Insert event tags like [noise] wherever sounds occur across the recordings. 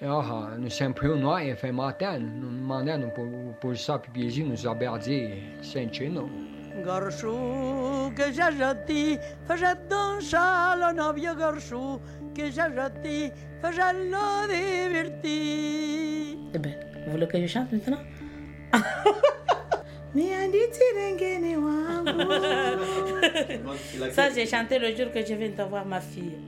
Ja, nu sempre noi fai matin, nu mandano por por sapi piezino zaberdi sencino. Garçon que j'ai jeté, faisait danser le navire garçon que j'ai jeté, faisait le diverti. Eh ben, vous voulez que je chante maintenant? [laughs] [laughs] Ça, j'ai chanté le jour que je viens de voir ma fille.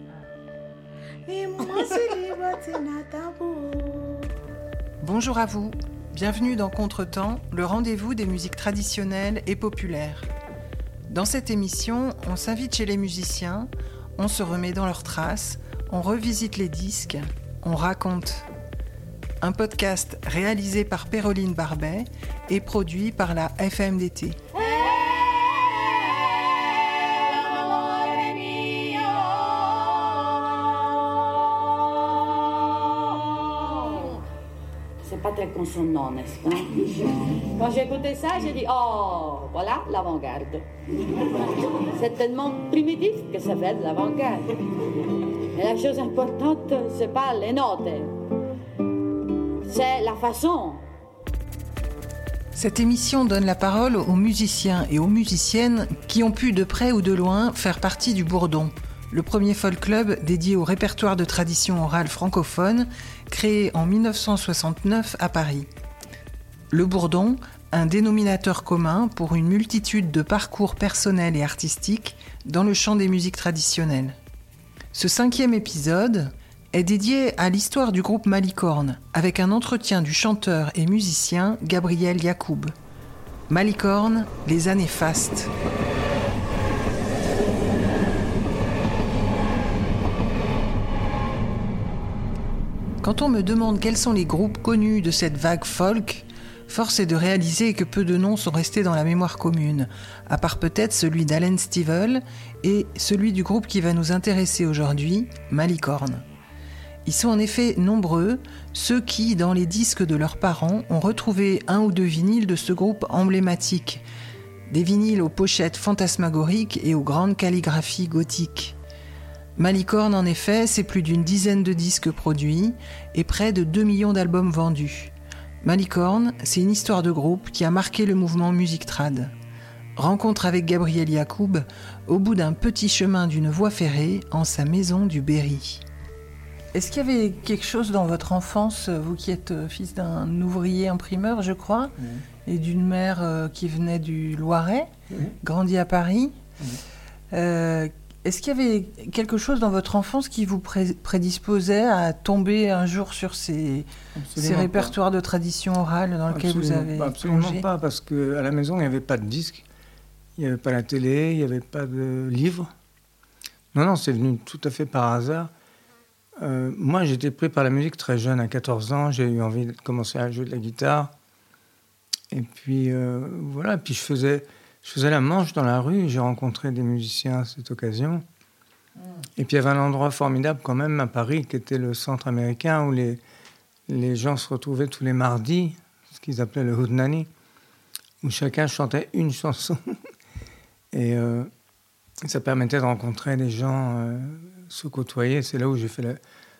Bonjour à vous, bienvenue dans Contretemps, le rendez-vous des musiques traditionnelles et populaires. Dans cette émission, on s'invite chez les musiciens, on se remet dans leurs traces, on revisite les disques, on raconte. Un podcast réalisé par Péroline Barbet et produit par la FMDT. Consonant, n'est-ce pas? Quand j'ai écouté ça, j'ai dit Oh, voilà l'avant-garde. C'est tellement primitif que ça fait de l'avant-garde. Et la chose importante, c'est pas les notes, c'est la façon. Cette émission donne la parole aux musiciens et aux musiciennes qui ont pu de près ou de loin faire partie du Bourdon, le premier folk club dédié au répertoire de tradition orale francophone créé en 1969 à Paris. Le Bourdon, un dénominateur commun pour une multitude de parcours personnels et artistiques dans le champ des musiques traditionnelles. Ce cinquième épisode est dédié à l'histoire du groupe Malicorne, avec un entretien du chanteur et musicien Gabriel Yacoub. Malicorne, les années fastes. Quand on me demande quels sont les groupes connus de cette vague folk, force est de réaliser que peu de noms sont restés dans la mémoire commune, à part peut-être celui d'Allen Stivell et celui du groupe qui va nous intéresser aujourd'hui, Malicorne. Ils sont en effet nombreux, ceux qui, dans les disques de leurs parents, ont retrouvé un ou deux vinyles de ce groupe emblématique, des vinyles aux pochettes fantasmagoriques et aux grandes calligraphies gothiques. Malicorne, en effet, c'est plus d'une dizaine de disques produits et près de 2 millions d'albums vendus. Malicorne, c'est une histoire de groupe qui a marqué le mouvement musique trad. Rencontre avec Gabriel Yacoub au bout d'un petit chemin d'une voie ferrée en sa maison du Berry. Est-ce qu'il y avait quelque chose dans votre enfance, vous qui êtes fils d'un ouvrier imprimeur, je crois, mmh. et d'une mère qui venait du Loiret, mmh. grandi à Paris mmh. euh, est-ce qu'il y avait quelque chose dans votre enfance qui vous prédisposait à tomber un jour sur ces, ces répertoires de tradition orale dans lesquels vous avez pas, Absolument pas, parce qu'à la maison, il n'y avait pas de disques, il n'y avait pas la télé, il n'y avait pas de livres. Non, non, c'est venu tout à fait par hasard. Euh, moi, j'étais pris par la musique très jeune, à 14 ans. J'ai eu envie de commencer à jouer de la guitare. Et puis, euh, voilà, puis je faisais... Je faisais la manche dans la rue, j'ai rencontré des musiciens à cette occasion. Et puis il y avait un endroit formidable quand même à Paris, qui était le centre américain, où les, les gens se retrouvaient tous les mardis, ce qu'ils appelaient le Houdnani, où chacun chantait une chanson. [laughs] Et euh, ça permettait de rencontrer des gens, euh, se côtoyer. C'est là où j'ai fait la...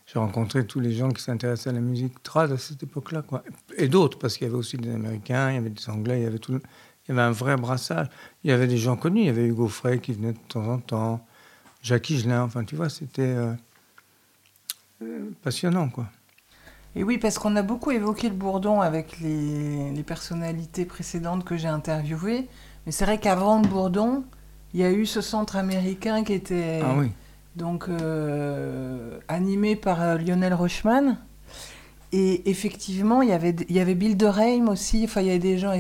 J'ai rencontré tous les gens qui s'intéressaient à la musique trad à cette époque-là. Quoi. Et d'autres, parce qu'il y avait aussi des Américains, il y avait des Anglais, il y avait tout le... Il y avait un vrai brassage. Il y avait des gens connus. Il y avait Hugo Frey qui venait de temps en temps, Jacques Higelin. Enfin, tu vois, c'était euh, euh, passionnant, quoi. Et oui, parce qu'on a beaucoup évoqué le Bourdon avec les, les personnalités précédentes que j'ai interviewées. Mais c'est vrai qu'avant le Bourdon, il y a eu ce centre américain qui était ah oui. donc euh, animé par Lionel Rochman. Et effectivement, il y avait, il y avait Bill DeRheim aussi. Enfin, il y avait des gens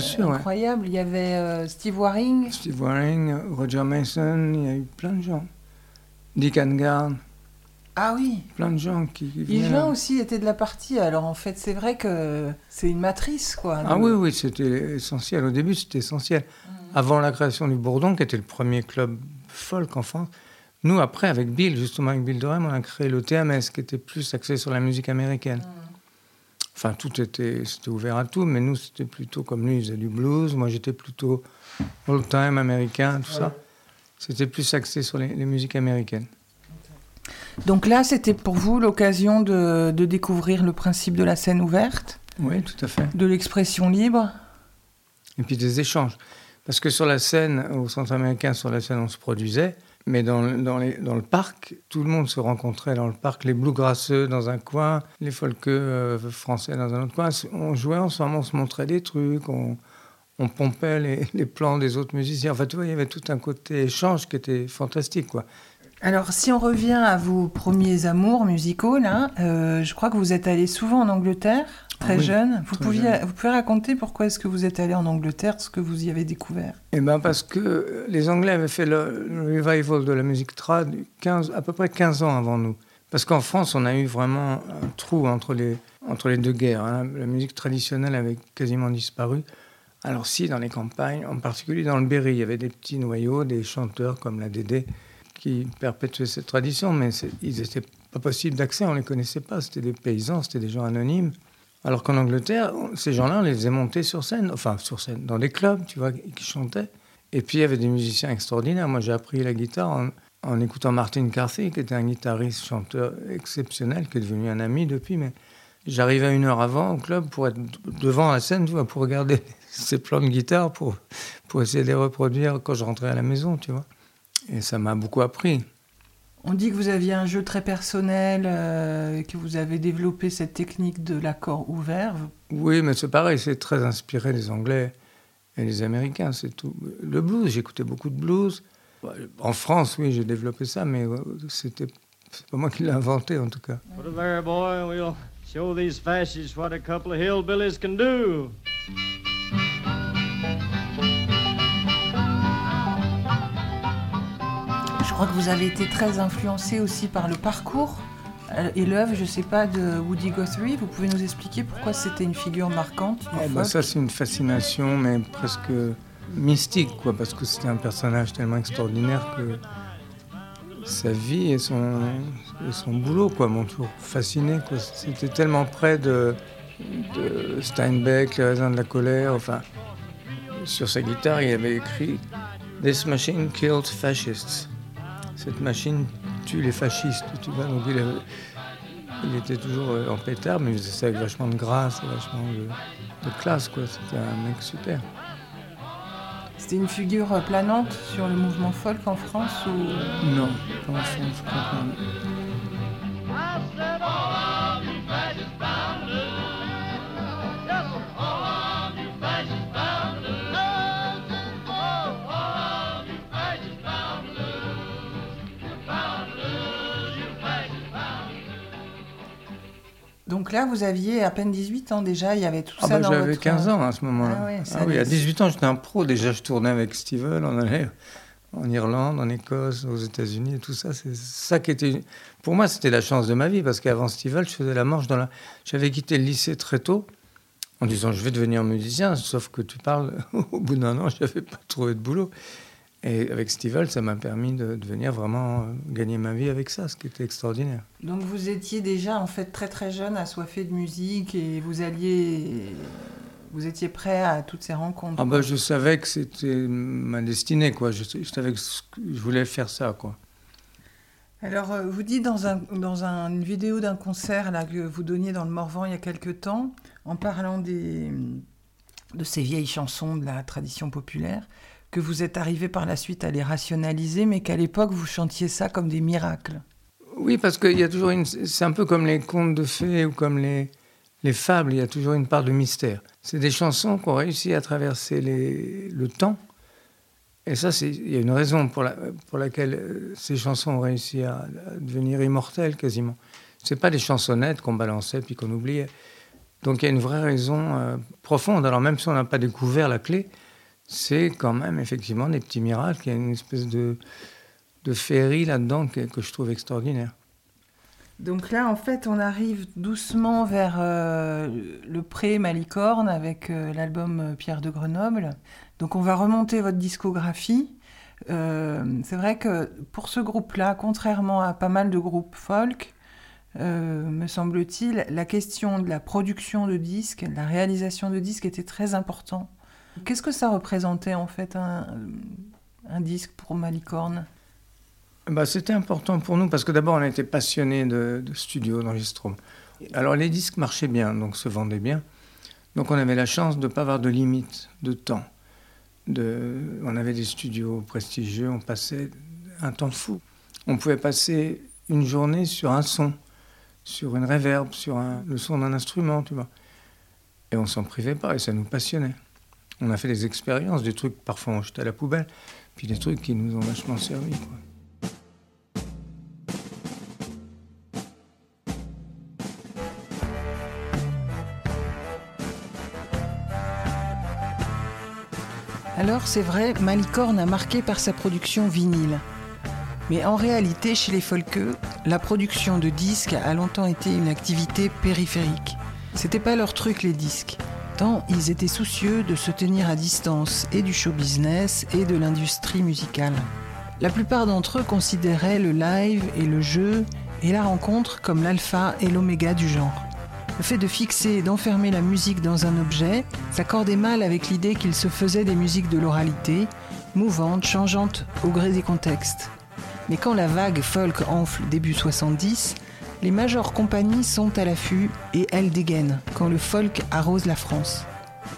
sûr, incroyables. Ouais. Il y avait euh, Steve Waring. Steve Waring, Roger Mason, il y a eu plein de gens. Dick Angard. Ah oui. Plein de gens qui. qui Yvelin aussi était de la partie. Alors en fait, c'est vrai que c'est une matrice, quoi. Ah oui, oui, c'était essentiel. Au début, c'était essentiel. Mmh. Avant la création du Bourdon, qui était le premier club folk en France, nous, après, avec Bill, justement, avec Bill Durham, on a créé le TMS, qui était plus axé sur la musique américaine. Mmh. Enfin, tout était, c'était ouvert à tout, mais nous, c'était plutôt comme lui, il faisait du blues. Moi, j'étais plutôt old-time américain, tout ouais. ça. C'était plus axé sur les, les, musiques américaines. Donc là, c'était pour vous l'occasion de, de découvrir le principe de la scène ouverte, Oui, tout à fait. de l'expression libre. Et puis des échanges. Parce que sur la scène, au centre américain, sur la scène, on se produisait. Mais dans, dans le parc, tout le monde se rencontrait dans le parc. Les bluegrasseux dans un coin, les folkeux euh, français dans un autre coin. On jouait ensemble, on se montrait des trucs, on, on pompait les, [laughs] les plans des autres musiciens. Enfin, tu vois, il y avait tout un côté échange qui était fantastique, quoi. Alors, si on revient à vos premiers amours musicaux, là, euh, je crois que vous êtes allé souvent en Angleterre, très Ah oui, jeune. Vous, très pouviez, jeune. vous pouvez raconter pourquoi est-ce que vous êtes allé en Angleterre, ce que vous y avez découvert? Eh ben parce que les Anglais avaient fait le, le revival de la musique trad 15, à peu près 15 ans avant nous. Parce qu'en France, on a eu vraiment un trou entre les, entre les deux guerres. hein. La musique traditionnelle avait quasiment disparu. Alors si, dans les campagnes, en particulier dans le Berry, il y avait des petits noyaux, des chanteurs comme la Dédé, qui perpétuaient cette tradition, mais ils n'étaient pas possibles d'accès, on ne les connaissait pas. C'était des paysans, c'était des gens anonymes. Alors qu'en Angleterre, ces gens-là, on les faisait monter sur scène, enfin sur scène, dans des clubs, tu vois, qui chantaient. Et puis il y avait des musiciens extraordinaires. Moi, j'ai appris la guitare en, en écoutant Martin Carthy, qui était un guitariste, chanteur exceptionnel, qui est devenu un ami depuis. Mais j'arrivais une heure avant au club pour être devant la scène, tu vois, pour regarder [laughs] ses plans de guitare, pour, pour essayer de les reproduire quand je rentrais à la maison, tu vois. Et ça m'a beaucoup appris. On dit que vous aviez un jeu très personnel, euh, que vous avez développé cette technique de l'accord ouvert. Oui, mais c'est pareil, c'est très inspiré des Anglais et des Américains, c'est tout. Le blues, j'écoutais beaucoup de blues. En France, oui, j'ai développé ça, mais euh, c'était c'est pas moi qui l'ai inventé en tout cas. Put it there, boy, and we'll show these fascists what a couple of hillbillies can do. Crois que vous avez été très influencé aussi par le parcours euh, et l'œuvre, je sais pas, de Woody Guthrie. Vous pouvez nous expliquer pourquoi c'était une figure marquante ben, folk ça, c'est une fascination, mais presque mystique, quoi, parce que c'était un personnage tellement extraordinaire que sa vie et son, et son boulot, quoi, m'ont toujours fasciné, quoi. C'était tellement près de, de Steinbeck, les raisins de la colère, enfin, sur sa guitare, il avait écrit This machine killed fascists. Cette machine tue les fascistes, tu vois. Donc il, avait- il était toujours euh, en pétard, mais il faisait ça avec vachement de grâce, vachement de, de classe, quoi. C'était un mec super. C'était une figure euh, planante sur le mouvement folk en France ou... Non, pas en France, pas. Donc là, vous aviez à peine 18 ans déjà, il y avait tout Ah ça bah, dans j'avais votre... 15 ans à ce moment-là. Ah ouais, Ah oui, à laisse. 18 ans, j'étais un pro. Déjà, je tournais avec Steven, on allait en Irlande, en Écosse, aux États-Unis et tout ça. C'est ça qui était. Pour moi, c'était la chance de ma vie parce qu'avant Steven, je faisais la manche dans la. J'avais quitté le lycée très tôt en disant je vais devenir musicien, sauf que tu parles, [laughs] au bout d'un an, je n'avais pas trouvé de boulot. Et avec Steven, ça m'a permis de, de venir vraiment euh, gagner ma vie avec ça, ce qui était extraordinaire. Donc vous étiez déjà en fait très très jeune, assoiffé de musique et vous alliez... Vous étiez prêt à toutes ces rencontres. Ah bah, je savais que c'était ma destinée, quoi. Je, je savais que je voulais faire ça, quoi. Alors, euh, vous dites dans, un, dans un- une vidéo d'un concert là, que vous donniez dans le Morvan il y a quelque temps, en parlant des, de ces vieilles chansons de la tradition populaire, que vous êtes arrivé par la suite à les rationaliser, mais qu'à l'époque, vous chantiez ça comme des miracles. Oui, parce qu'il y a toujours une. C'est un peu comme les contes de fées ou comme les, les fables, il y a toujours une part de mystère. C'est des chansons qui ont réussi à traverser le temps. Et ça, il y a une raison pour, la, pour laquelle euh, ces chansons ont réussi à, devenir immortelles quasiment. C'est pas des chansonnettes qu'on balançait puis qu'on oubliait. Donc il y a une vraie raison euh, profonde. Alors même si on n'a pas découvert la clé, c'est quand même effectivement des petits miracles. Il y a une espèce de, féerie là-dedans que, je trouve extraordinaire. Donc là, en fait, on arrive doucement vers euh, le pré-Malicorne avec euh, l'album euh, Pierre de Grenoble. Donc on va remonter votre discographie. C'est vrai que pour ce groupe-là, contrairement à pas mal de groupes folk, me semble-t-il, la question de la production de disques, de la réalisation de disques était très important. Qu'est-ce que ça représentait en fait un, un disque pour Malicorne? Bah, C'était important pour nous parce que d'abord, on était passionnés de, de studio, d'enregistrement. Alors, les disques marchaient bien, donc se vendaient bien. Donc, on avait la chance de ne pas avoir de limite de temps. On avait des studios prestigieux, on passait un temps fou. On pouvait passer une journée sur un son, sur une réverb, sur le son d'un instrument, tu vois. Et on s'en privait pas et ça nous passionnait. On a fait des expériences, des trucs parfois on jetait à la poubelle, puis des trucs qui nous ont vachement servi. Alors c'est vrai, Malicorne a marqué par sa production vinyle. Mais en réalité, chez les folkeux, la production de disques a longtemps été une activité périphérique. C'était pas leur truc les disques, ils étaient soucieux de se tenir à distance et du show business et de l'industrie musicale. La plupart d'entre eux considéraient le live et le jeu et la rencontre comme l'alpha et l'oméga du genre. Le fait de fixer et d'enfermer la musique dans un objet s'accordait mal avec l'idée qu'il se faisait des musiques de l'oralité, mouvantes, changeantes au gré des contextes. Mais quand la vague folk enfle début 70, les majeures compagnies sont à l'affût et elles dégainent quand le folk arrose la France.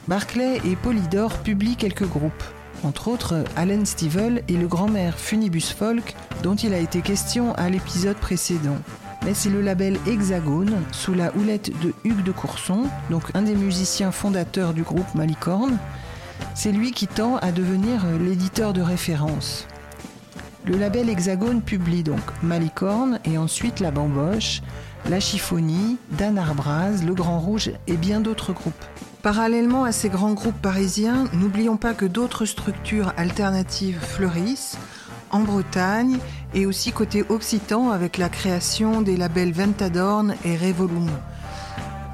Barclay et Polydor publient quelques groupes, entre autres Alan Stivell et le grand-mère Funibus Folk dont il a été question à l'épisode précédent. Mais c'est le label Hexagone, sous la houlette de Hugues de Courson, donc un des musiciens fondateurs du groupe Malicorne, c'est lui qui tend à devenir l'éditeur de référence. Le label Hexagone publie donc Malicorne et ensuite La Bamboche, La Chiffonie, Dan Arbraz, Le Grand Rouge et bien d'autres groupes. Parallèlement à ces grands groupes parisiens, n'oublions pas que d'autres structures alternatives fleurissent en Bretagne et aussi côté occitan avec la création des labels Ventadorn et Revolum.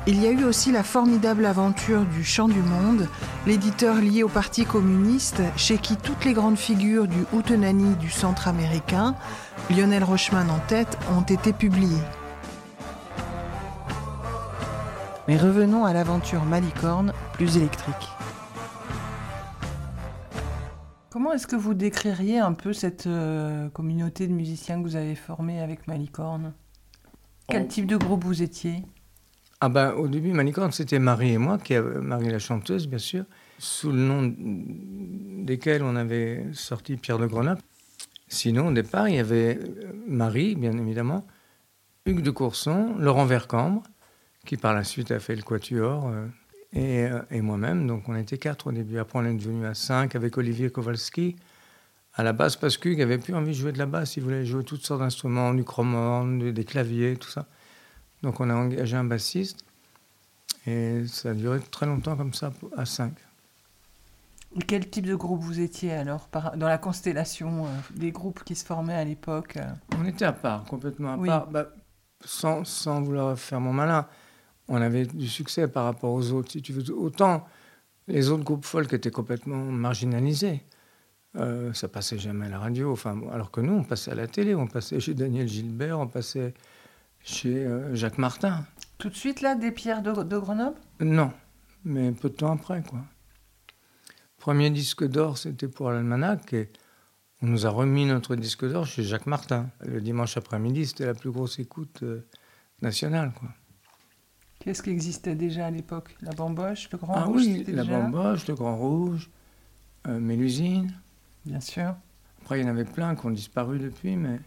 Il y a eu aussi la formidable aventure du Chant du Monde, l'éditeur lié au Parti communiste, chez qui toutes les grandes figures du Houtenani du centre américain, Lionel Rochman en tête, ont été publiées. Mais revenons à l'aventure Malicorne, plus électrique. Comment est-ce que vous décririez un peu cette euh, communauté de musiciens que vous avez formée avec Malicorne? Quel type de groupe vous étiez? Ah ben, au début, Malicorne, c'était Marie et moi, qui avait- Marie la chanteuse, bien sûr, sous le nom desquels on avait sorti Pierre de Grenoble. Sinon, au départ, il y avait euh, Marie, bien évidemment, Hugues de Courson, Laurent Vercambre, qui par la suite a fait le Quatuor, euh, et, euh, et moi-même. Donc on était quatre au début. Après, on est devenu à cinq avec Olivier Kowalski à la basse, parce qu'Hugues avait plus envie de jouer de la basse. Il voulait jouer toutes sortes d'instruments, du chromorne, des claviers, tout ça. Donc on a engagé un bassiste. Et ça a duré très longtemps comme ça, à 5. Quel type de groupe vous étiez alors dans la constellation euh, des groupes qui se formaient à l'époque euh On était à part, complètement à Oui. part. Bah, sans, sans vouloir faire mon malin, on avait du succès par rapport aux autres. Si tu veux. Autant les autres groupes folk étaient complètement marginalisés. Euh, ça passait jamais à la radio. Enfin, alors que nous, on passait à la télé. On passait chez Daniel Gilbert, on passait chez euh, Jacques Martin. Tout de suite là, des pierres de, de Grenoble? Non, mais peu de temps après, quoi. Premier disque d'or, c'était pour l'Almanach, et on nous a remis notre disque d'or chez Jacques Martin. Le dimanche après-midi, c'était la plus grosse écoute euh, nationale, quoi. Qu'est-ce qui existait déjà à l'époque? La bamboche, le grand ah rouge oui, c'était la déjà bamboche, le Grand Rouge, euh, Mélusine. Bien sûr. Après, il y en avait plein qui ont disparu depuis, mais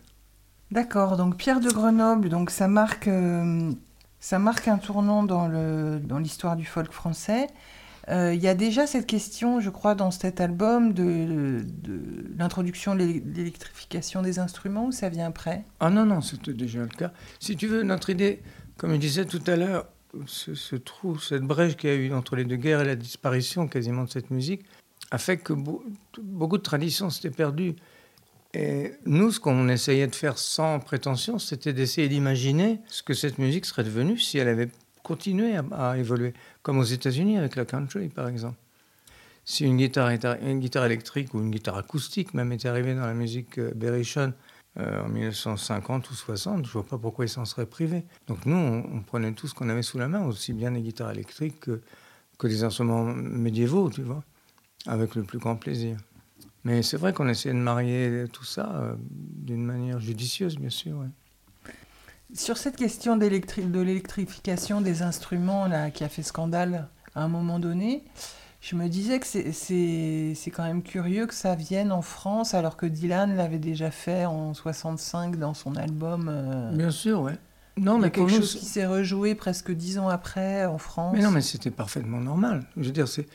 D'accord, donc Pierre de Grenoble, donc ça marque, euh, ça marque un tournant dans le dans l'histoire du folk français. Euh, Il y a déjà cette question, je crois, dans cet album de, de l'introduction de l'é- de l'électrification des instruments, ou ça vient après? Ah non, non, c'était déjà le cas. Si tu veux, notre idée, comme je disais tout à l'heure, ce, trou, cette brèche qu'il y a eu entre les deux guerres et la disparition quasiment de cette musique, a fait que beau- beaucoup de traditions s'étaient perdues. Et nous, ce qu'on essayait de faire sans prétention, c'était d'essayer d'imaginer ce que cette musique serait devenue si elle avait continué à, évoluer, comme aux États-Unis avec la country, par exemple. Si une guitare, électrique ou une guitare acoustique même était arrivée dans la musique euh, berrichonne euh, en 1950 ou 60, je vois pas pourquoi ils s'en seraient privés. Donc nous, on, prenait tout ce qu'on avait sous la main, aussi bien des guitares électriques que, que des instruments médiévaux, tu vois, avec le plus grand plaisir. Mais c'est vrai qu'on essayait de marier tout ça euh, d'une manière judicieuse, bien sûr. ouais. Sur cette question de l'électrification des instruments là, qui a fait scandale à un moment donné, je me disais que c'est- quand même curieux que ça vienne en France alors que Dylan l'avait déjà fait en 65 dans son album. euh, Bien sûr, ouais. Non, mais quelque nous, chose qui s'est rejoué presque dix ans après en France. Mais non, mais c'était parfaitement normal. Je veux dire, c'est,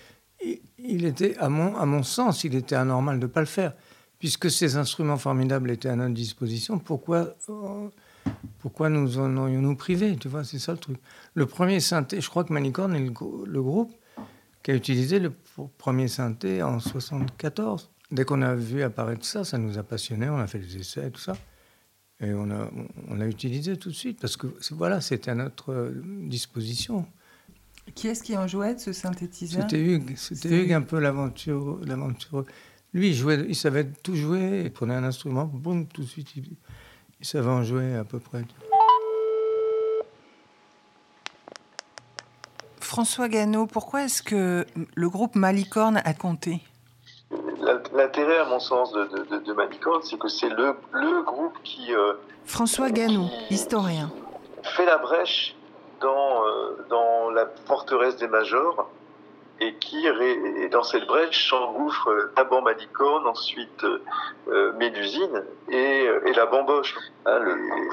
il, était, à mon, à mon sens, il était anormal de ne pas le faire. Puisque ces instruments formidables étaient à notre disposition, pourquoi, euh, pourquoi nous en aurions-nous privé Tu vois, c'est ça le truc. Le premier synthé, je crois que Malicorne est le, grou- le groupe qui a utilisé le pr- premier synthé en 74. Dès qu'on a vu apparaître ça, ça nous a passionnés, on a fait des essais, tout ça. Et on a, on l'a utilisé tout de suite, parce que voilà, c'était à notre euh, disposition. Qui est-ce qui en jouait de ce synthétiseur C'était Hugues, c'était Hugues un peu l'aventure, l'aventure. Lui, il, jouait, il savait tout jouer, il prenait un instrument, boum, tout de suite, il, il savait en jouer à peu près. François Gano, pourquoi est-ce que le groupe Malicorne a compté? L'intérêt, à mon sens, de, de, de, de Malicorne, c'est que c'est le, le groupe qui euh, François Gano, historien. fait la brèche dans, euh, dans la forteresse des majors et qui, et dans cette brèche, s'engouffre euh, d'abord Malicorne, ensuite euh, euh, Mélusine et, euh, et la bamboche. Hein,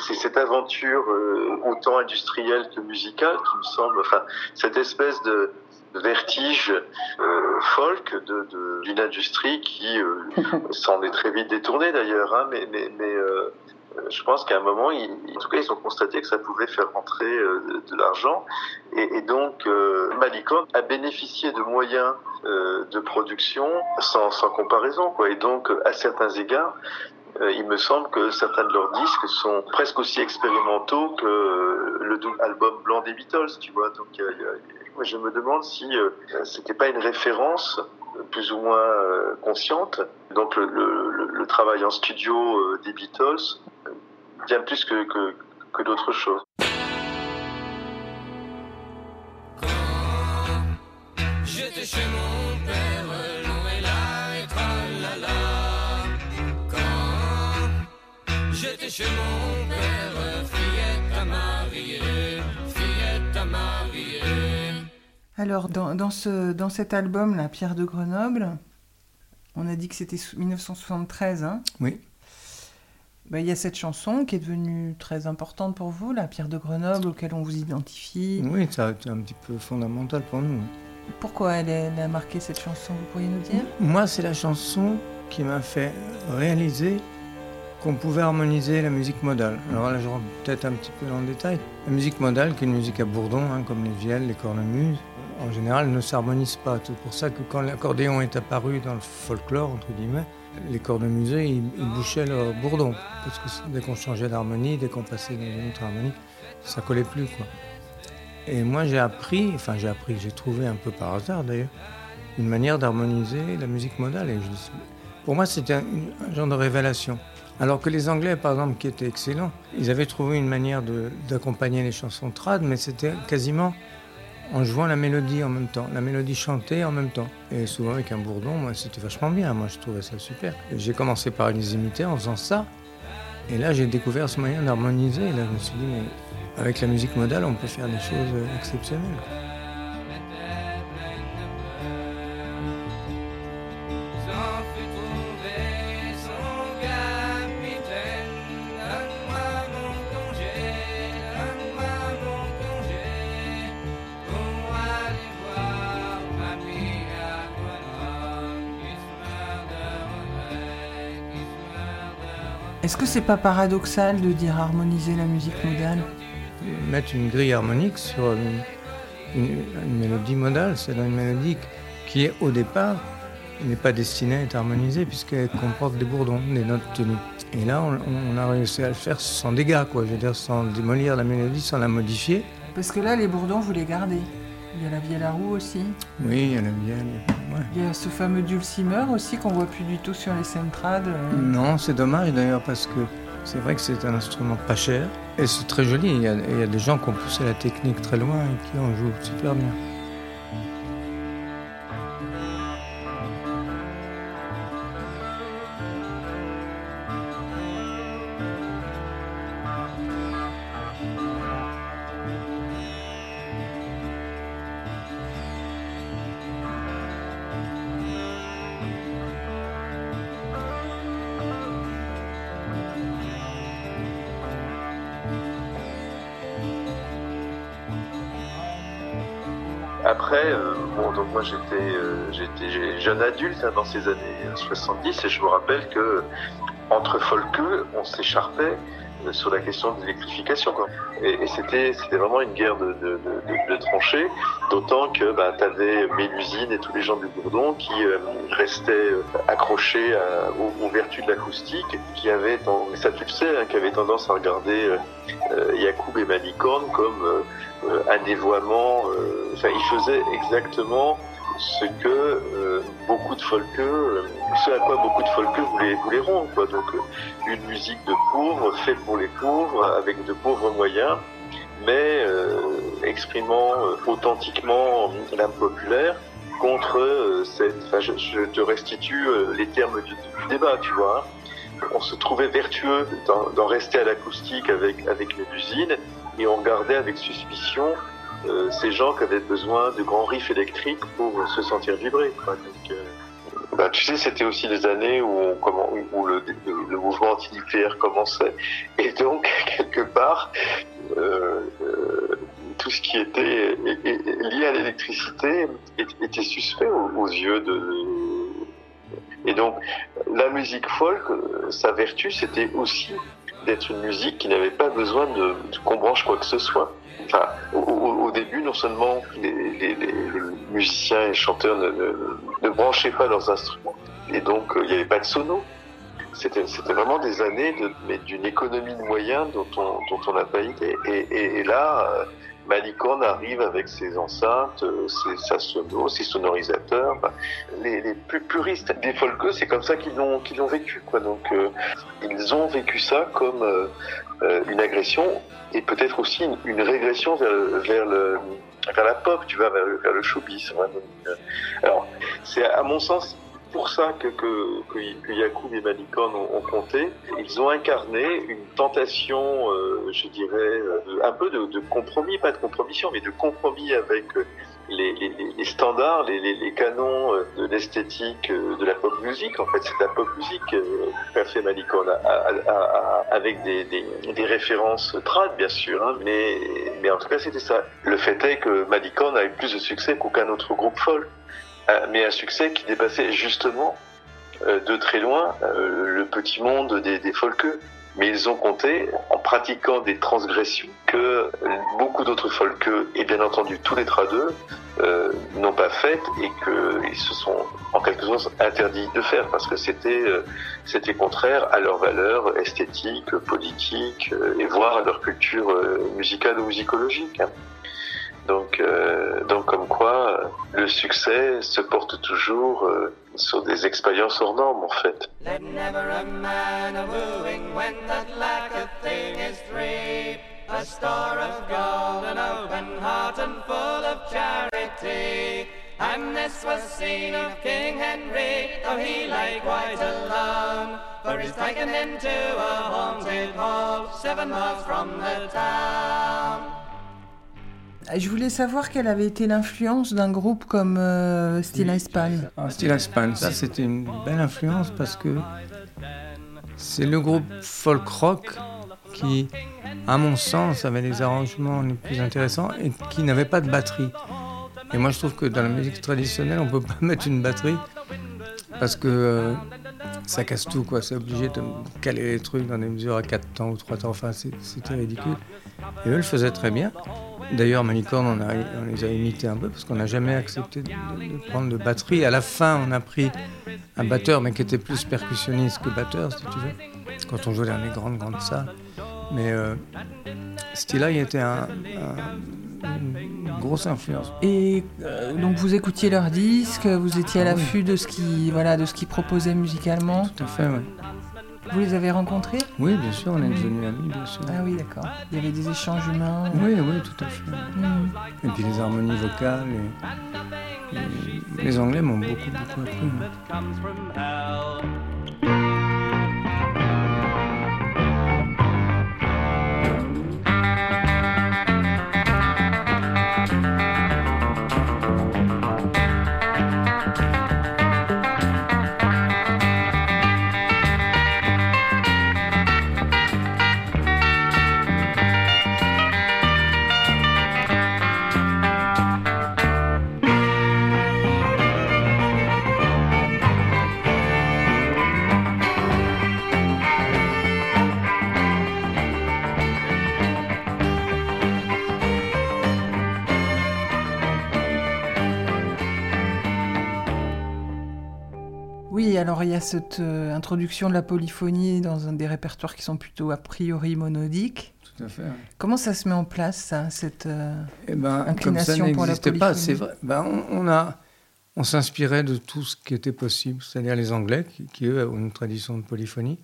c'est cette aventure euh, autant industrielle que musicale qui me semble, enfin, cette espèce de vertige euh, folk de- de- d'une industrie qui euh, [laughs] s'en est très vite détournée d'ailleurs, hein, mais, mais, mais euh, euh, je pense qu'à un moment, en tout cas, ils ont constaté que ça pouvait faire rentrer euh, de, l'argent. Et, donc, euh, Malicorne a bénéficié de moyens euh, de production sans, comparaison. Quoi. Et donc, à certains égards, euh, il me semble que certains de leurs disques sont presque aussi expérimentaux que le double album blanc des Beatles, tu vois. Donc, je me demande si c'était pas une référence plus ou moins consciente. Donc, le- le- travail en studio euh, des Beatles, euh, bien plus que, que, que d'autres choses. J'étais chez mon père, long et là et tralala. Quand j'étais chez mon père, fillette à marier, fillette à marier. Alors, dans, dans ce, dans cet album, La Pierre de Grenoble, on a dit que c'était sous- 1973, hein? Oui. Bah, Il y a cette chanson qui est devenue très importante pour vous, La Pierre de Grenoble, auquel on vous identifie. Oui, ça a été un petit peu fondamental pour nous. Pourquoi elle a marqué cette chanson, vous pourriez nous dire? Moi, c'est la chanson qui m'a fait réaliser qu'on pouvait harmoniser la musique modale. Alors là, je rentre peut-être un petit peu dans le détail. La musique modale, qui est une musique à bourdon, hein, comme les vielles, les cornemuses, en général, ne s'harmonise pas. C'est pour ça que quand l'accordéon est apparu dans le folklore, entre guillemets, les cornemusés, ils, ils bouchaient leur bourdon. Parce que dès qu'on changeait d'harmonie, dès qu'on passait dans une autre harmonie, ça collait plus. Et moi, j'ai appris, enfin, j'ai appris, j'ai trouvé un peu par hasard d'ailleurs, une manière d'harmoniser la musique modale. Pour moi, c'était un, genre de révélation. Alors que les Anglais, par exemple, qui étaient excellents, ils avaient trouvé une manière de- d'accompagner les chansons trad, mais c'était quasiment en jouant la mélodie en même temps, la mélodie chantée en même temps. Et souvent avec un bourdon, moi, c'était vachement bien. Moi, je trouvais ça super. J'ai commencé par les imiter en faisant ça. Et là, j'ai découvert ce moyen d'harmoniser. Et là, je me suis dit, mais avec la musique modale, on peut faire des choses exceptionnelles. C'est pas paradoxal de dire harmoniser la musique modale mettre une grille harmonique sur une, une- une mélodie modale, c'est une mélodie qui est au départ n'est pas destinée à être harmonisée puisqu'elle comporte des bourdons, des notes tenues. Et là, on, on a réussi à le faire sans dégâts, quoi. Je veux dire, sans démolir la mélodie, sans la modifier. Parce que là, les bourdons, vous les gardez. Il y a la vielle à roue aussi. Oui, il y a bien. Ouais. Il y a ce fameux dulcimer aussi qu'on voit plus du tout sur les centrades. euh. Non, c'est dommage d'ailleurs parce que c'est vrai que c'est un instrument pas cher et c'est très joli. Il y, a, il y a des gens qui ont poussé la technique très loin et qui en jouent super bien. Après, euh, donc moi j'étais euh, jeune adulte hein, dans ces années 70 et je me rappelle que entre folkeux, on s'écharpait euh, sur la question de l'électrification. Et, c'était vraiment une guerre de, tranchées, d'autant que bah, tu avais Mélusine et tous les gens du Bourdon qui euh, restaient euh, accrochés aux, vertus de l'acoustique, qui avaient, ça tu le sais, hein, qui avaient tendance à regarder euh, euh, Yacoub et Malicorne comme euh, euh, un dévoiement. euh, Enfin, ils faisaient exactement ce que euh, beaucoup de folkeux, euh, ce à quoi beaucoup de folkeux voulaient, voulaient rendre. Quoi. Donc, euh, une musique de pauvres, faite pour les pauvres, avec de pauvres moyens, mais euh, exprimant euh, authentiquement l'âme populaire contre euh, cette... Enfin, je, je te restitue euh, les termes du, du débat, tu vois. hein. On se trouvait vertueux d'en rester à l'acoustique avec, avec les usines, et on regardait avec suspicion euh, ces gens qui avaient besoin de grands riffs électriques pour se sentir vibrer. Euh, bah, tu sais, c'était aussi des années où, le, le, mouvement antinucléaire commençait. Et donc, [laughs] quelque part, euh, tout ce qui était lié à l'électricité était suspect aux, yeux de... Et donc, la musique folk, sa vertu, c'était aussi d'être une musique qui n'avait pas besoin de, qu'on branche quoi que ce soit. Enfin, au, début, non seulement les, musiciens et chanteurs ne, ne, branchaient pas leurs instruments, et donc euh, il n'y avait pas de sono. C'était, c'était vraiment des années d'une économie de moyens dont on dont on n'a pas idée. Et là, euh, Malicorne arrive avec ses enceintes, euh, ses, sa ses sonorisateurs. Enfin, les, plus puristes des folkeux, c'est comme ça qu'ils l'ont vécu. Donc, euh, ils ont vécu ça comme euh, une agression et peut-être aussi une, régression vers, la pop, tu vois, vers, le- showbiz. Alors, c'est à mon sens pour ça que, que, que, Yacoub et Malicorne ont, ont compté. Ils ont incarné une tentation, euh, je dirais, euh, un peu de, de compromis, pas de compromission, mais de compromis avec euh, les, les, les- standards, les, les, canons euh, de l'esthétique de la pop musique. En fait, c'est la pop euh, qu'a fait Malicorne, à- à- à- avec des, des, des références trad, bien sûr, hein, mais, mais en tout cas, c'était ça. Le fait est que Malicorne a eu plus de succès qu'aucun autre groupe folk, mais un succès qui dépassait justement euh, de très loin euh, le petit monde des, des folkeux. Mais ils ont compté, en pratiquant des transgressions, que beaucoup d'autres folkeux, et bien entendu tous les tradeux, euh, n'ont pas faites et qu'ils se sont en quelque sorte interdits de faire parce que c'était euh, contraire à leurs valeurs esthétiques, politiques et voire à leur culture musicale ou musicologique. hein. Donc, euh, donc comme quoi, le succès se porte toujours euh, sur des expériences hors normes, en fait. And this was seen of King Henry, though he quite alone. For he's taken into a haunted hall, seven miles from the town. Je voulais savoir quelle avait été l'influence d'un groupe comme euh, Steel Span. Ah, Steel Span, ça c'était une belle influence parce que c'est le groupe folk rock qui, à mon sens, avait les arrangements les plus intéressants et qui n'avait pas de batterie. Et moi je trouve que dans la musique traditionnelle, on peut pas [laughs] mettre une batterie parce que euh, ça casse tout, quoi. C'est obligé de caler les trucs dans des mesures à 4 temps ou 3 temps. Enfin, c'est- c'était ridicule. Et eux le faisaient très bien. D'ailleurs, Malicorne, on, a- on les a imités un peu parce qu'on n'a jamais accepté de, prendre de batterie. À la fin, on a pris un batteur, mais qui était plus percussionniste que batteur, si tu veux, quand on jouait dans les grandes, grandes salles. Mais euh, style-là, il était un- un- une grosse influence. Et euh, donc vous écoutiez leurs disques, vous étiez à Ah l'affût de ce qui, voilà, de ce qu'ils proposaient musicalement. Tout à fait, oui. Vous les avez rencontrés Oui, bien sûr, on est devenus amis, bien sûr. Ah oui, d'accord. Il y avait des échanges humains. Oui, oui, tout à fait. Hmm. Et puis les harmonies vocales. et- et les Anglais m'ont beaucoup, beaucoup appris. Alors il y a cette euh, introduction de la polyphonie dans un des répertoires qui sont plutôt a priori monodiques. Tout à fait. Comment ça se met en place, ça, cette euh, Eh ben, comme ça inclination pour la n'existait pas, polyphonie c'est vrai. Ben, on, on a, on s'inspirait de tout ce qui était possible, c'est-à-dire les Anglais, qui, qui, eux ont une tradition de polyphonie.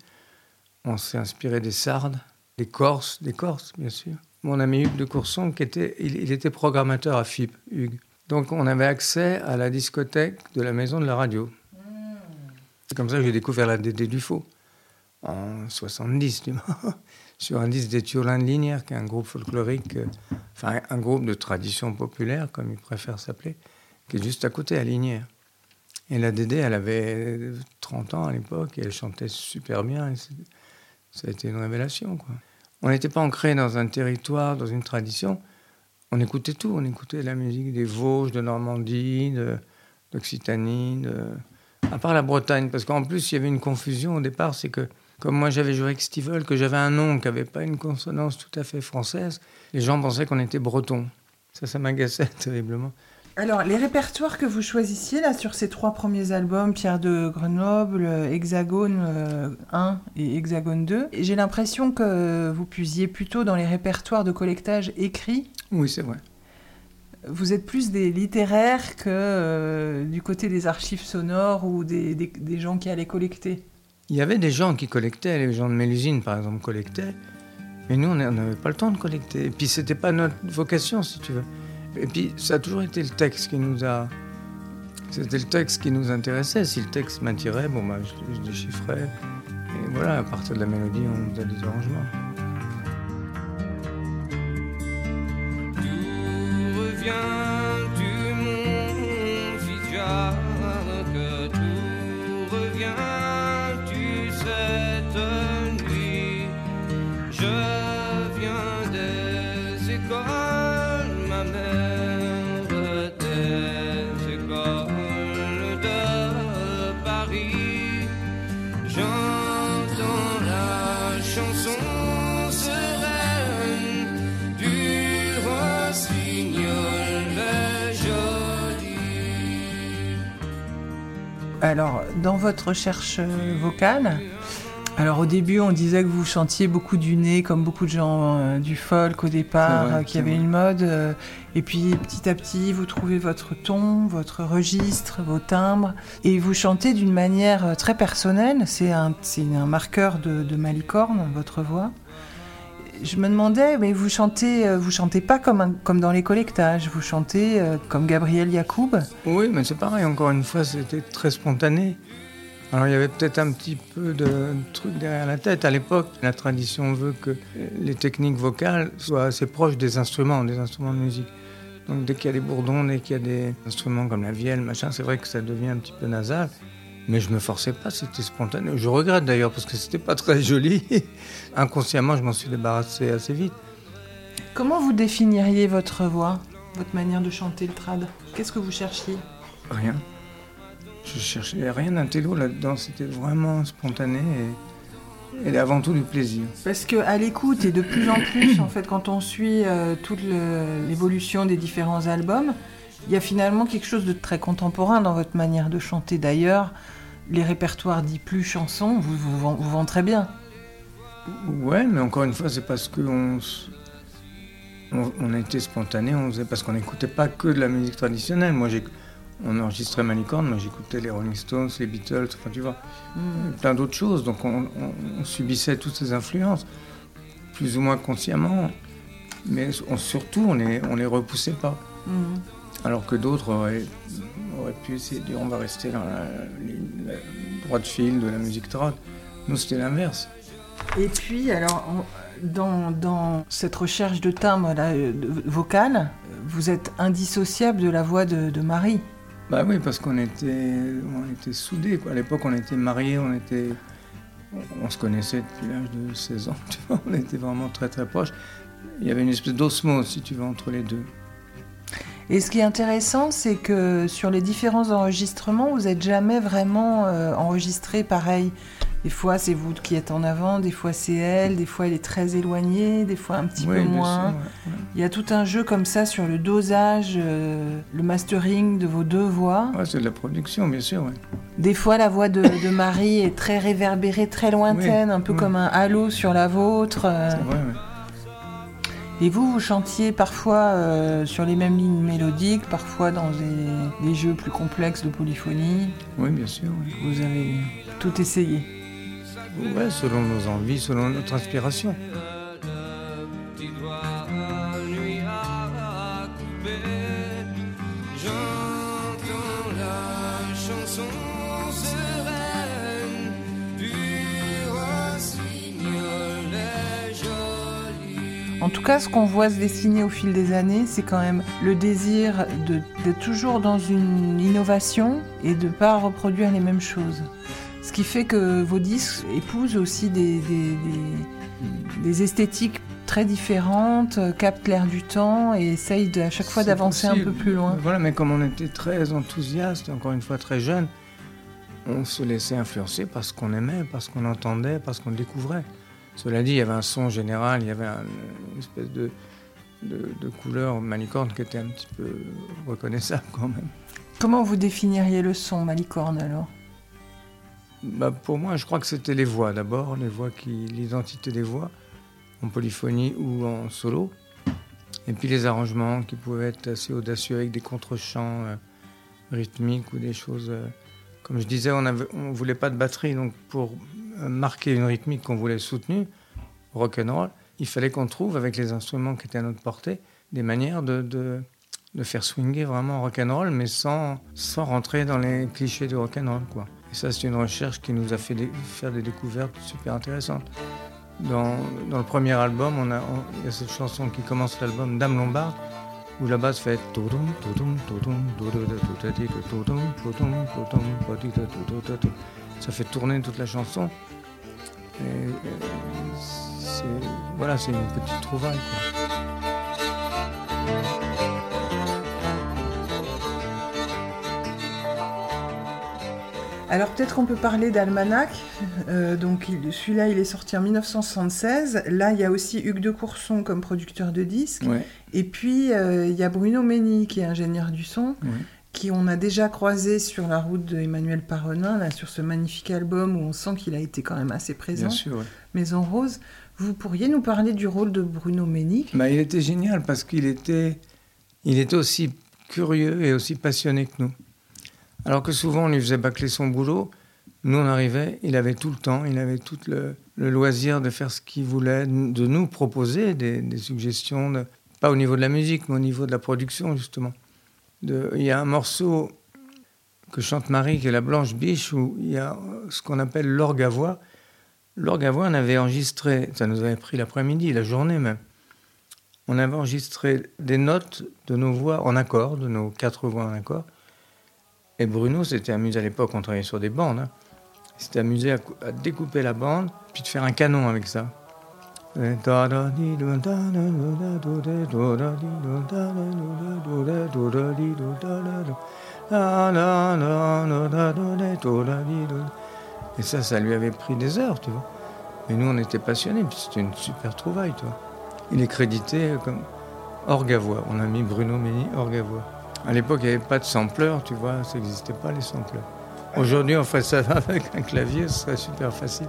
On s'est inspiré des Sardes, des Corses, des Corses, bien sûr. Mon ami Hugues de Courson, qui était, il, il était programmateur à FIP, Hugues. Donc on avait accès à la discothèque de la maison de la radio. C'est comme ça que j'ai découvert la DD du Faux, en 70, tu vois, [laughs] sur un disque des Turlins de Linière, qui est un groupe folklorique, euh, enfin un groupe de tradition populaire, comme ils préfèrent s'appeler, qui est juste à côté, à Linière. Et la Dédé, elle avait 30 ans à l'époque, et elle chantait super bien, et ça a été une révélation. On n'était pas ancré dans un territoire, dans une tradition, on écoutait tout, on écoutait la musique des Vosges, de Normandie, d'Occitanie, de... à part la Bretagne, parce qu'en plus il y avait une confusion au départ, c'est que comme moi j'avais joué avec Stivell, que j'avais un nom qui n'avait pas une consonance tout à fait française, les gens pensaient qu'on était breton. Ça, ça m'agaçait [laughs] terriblement. Alors, les répertoires que vous choisissiez là sur ces trois premiers albums, Pierre de Grenoble, euh, Hexagone euh, 1 et Hexagone 2, et j'ai l'impression que vous puisiez plutôt dans les répertoires de collectage écrits. Oui, c'est vrai. Vous êtes plus des littéraires que euh, du côté des archives sonores ou des, des- gens qui allaient collecter? Il y avait des gens qui collectaient, les gens de Mélusine par exemple collectaient, mais nous on n'avait pas le temps de collecter. Et puis c'était pas notre vocation si tu veux. Et puis ça a toujours été le texte qui nous a. C'était le texte qui nous intéressait. Si le texte m'attirait, bon bah je, je déchiffrais. Et voilà, à partir de la mélodie, on faisait des arrangements. Tout Alors, dans votre recherche euh, vocale, alors au début on disait que vous chantiez beaucoup du nez, comme beaucoup de gens euh, du folk au départ, vrai, euh, c'est avait vrai. une mode, euh, et puis petit à petit vous trouvez votre ton, votre registre, vos timbres, et vous chantez d'une manière très personnelle, c'est un, un marqueur de, de malicorne, votre voix. Je me demandais, mais vous chantez, euh, vous chantez pas comme, comme dans les collectages, vous chantez euh, comme Gabriel Yacoub. Oui, mais c'est pareil, encore une fois, c'était très spontané. Alors il y avait peut-être un petit peu de truc derrière la tête. À l'époque, la tradition veut que les techniques vocales soient assez proches des instruments, des instruments de musique. Donc dès qu'il y a des bourdons, dès qu'il y a des instruments comme la vielle, machin, c'est vrai que ça devient un petit peu nasal. Mais je me forçais pas, c'était spontané. Je regrette d'ailleurs parce que c'était pas très joli. [laughs] Inconsciemment, je m'en suis débarrassé assez vite. Comment vous définiriez votre voix, votre manière de chanter le trad? Qu'est-ce que vous cherchiez? Rien. Je cherchais rien d'intello là-dedans, c'était vraiment spontané et, et avant tout du plaisir. Parce que à l'écoute et de plus en plus, en fait, quand on suit euh, toute l'évolution des différents albums, il y a finalement quelque chose de très contemporain dans votre manière de chanter. D'ailleurs, les répertoires dits plus chansons, vous vous, vend- vous très bien. Ouais, mais encore une fois, c'est parce qu'on on, été spontané, on faisait parce qu'on n'écoutait pas que de la musique traditionnelle. Moi, j'ai, on enregistrait Malicorne, moi j'écoutais les Rolling Stones, les Beatles, enfin tu vois, plein d'autres choses. Donc on, on- on subissait toutes ces influences, plus ou moins consciemment, mais on- surtout on les, on les repoussait pas. Mhm. Alors que d'autres auraient, auraient pu essayer de dire on va rester dans la, ligne- la droite fil de la musique trad. Nous, c'était l'inverse. Et puis, alors, on- dans, dans cette recherche de timbre là, euh, de- vocale, vous êtes indissociable de la voix de, de Marie. Bah oui, parce qu'on était, on était soudés. Quoi. À l'époque, on était mariés, on était, on, on se connaissait depuis l'âge de 16 ans. [laughs] Tu vois, on était vraiment très très proches. Il y avait une espèce d'osmose, si tu veux, entre les deux. Et ce qui est intéressant, c'est que sur les différents enregistrements, vous n'êtes jamais vraiment euh, enregistré pareil. Des fois, c'est vous qui êtes en avant, des fois, c'est elle, des fois, elle est très éloignée, des fois, un petit peu moins. sûr, ouais, ouais. Il y a tout un jeu comme ça sur le dosage, euh, le mastering de vos deux voix. C'est de la production, bien sûr. Des fois, la voix de, de Marie est très réverbérée, très lointaine, un peu comme un halo sur la vôtre. euh. C'est vrai. Et vous, vous chantiez parfois euh, sur les mêmes lignes mélodiques, parfois dans des, des jeux plus complexes de polyphonie. Oui, bien sûr. oui. Vous avez tout essayé. Ouais, selon nos envies, selon notre inspiration. En tout cas, ce qu'on voit se dessiner au fil des années, c'est quand même le désir de- d'être toujours dans une innovation et de ne pas reproduire les mêmes choses. Ce qui fait que vos disques épousent aussi des, des- des- des esthétiques très différentes, captent l'air du temps et essayent de- à chaque fois d'avancer un peu plus loin. Voilà, mais comme on était très enthousiaste, encore une fois très jeune, on se laissait influencer par ce qu'on aimait, par ce qu'on entendait, par ce qu'on découvrait. Cela dit, il y avait un son général, il y avait un- une espèce de, de, de couleur malicorne qui était un petit peu reconnaissable quand même. Comment vous définiriez le son, Malicorne, alors? Bah, pour moi, je crois que c'était les voix d'abord, les voix qui, l'identité des voix, en polyphonie ou en solo. Et puis les arrangements qui pouvaient être assez audacieux avec des contre-chants euh, rythmiques ou des choses. euh, comme je disais, on ne voulait pas de batterie, donc pour marquer une rythmique qu'on voulait soutenue, rock'n'roll, il fallait qu'on trouve avec les instruments qui étaient à notre portée des manières de, de, faire swinger vraiment rock'n'roll, mais sans, sans rentrer dans les clichés du rock'n'roll. Quoi. Et ça, c'est une recherche qui nous a fait faire des découvertes super intéressantes. Dans, dans le premier album, on a, il y a cette chanson qui commence l'album, Dame Lombard, où la basse fait ça fait tourner toute la chanson. Euh, voilà, c'est une petite trouvaille. Alors peut-être qu'on peut parler d'Almanac. Euh, donc celui-là, il est sorti en 1976. Là, il y a aussi Hugues de Courson comme producteur de disques. Et puis, euh, il y a Bruno Méni qui est ingénieur du son qui on a déjà croisé sur la route de Emmanuel Paronin, là, sur ce magnifique album où on sent qu'il a été quand même assez présent. Bien sûr. ouais. Maison Rose. Vous pourriez nous parler du rôle de Bruno Menny Bah, il était génial parce qu'il était, il était aussi curieux et aussi passionné que nous. Alors que souvent on lui faisait bâcler son boulot, nous on arrivait, il avait tout le temps, il avait tout le, le loisir de faire ce qu'il voulait, de nous proposer des, des suggestions, de- pas au niveau de la musique, mais au niveau de la production justement. Il y a un morceau que chante Marie, qui est la Blanche Biche, où il y a ce qu'on appelle l'orgue à voix. L'orgue à voix, on avait enregistré, ça nous avait pris l'après-midi, la journée même. On avait enregistré des notes de nos voix en accord, de nos quatre voix en accord. Et Bruno s'était amusé à l'époque, on travaillait sur des bandes. hein. Il s'était amusé à, à découper la bande, puis de faire un canon avec ça. Et ça, ça lui avait pris des heures, tu vois. Et nous, on était passionnés, puis c'était une super trouvaille, tu vois. Il est crédité comme voix. On a mis Bruno Méni orgue à l'époque, il n'y avait pas de sampler, tu vois, ça n'existait pas les sampleurs. Aujourd'hui, on ferait ça [laughs] avec un clavier, ce serait super facile.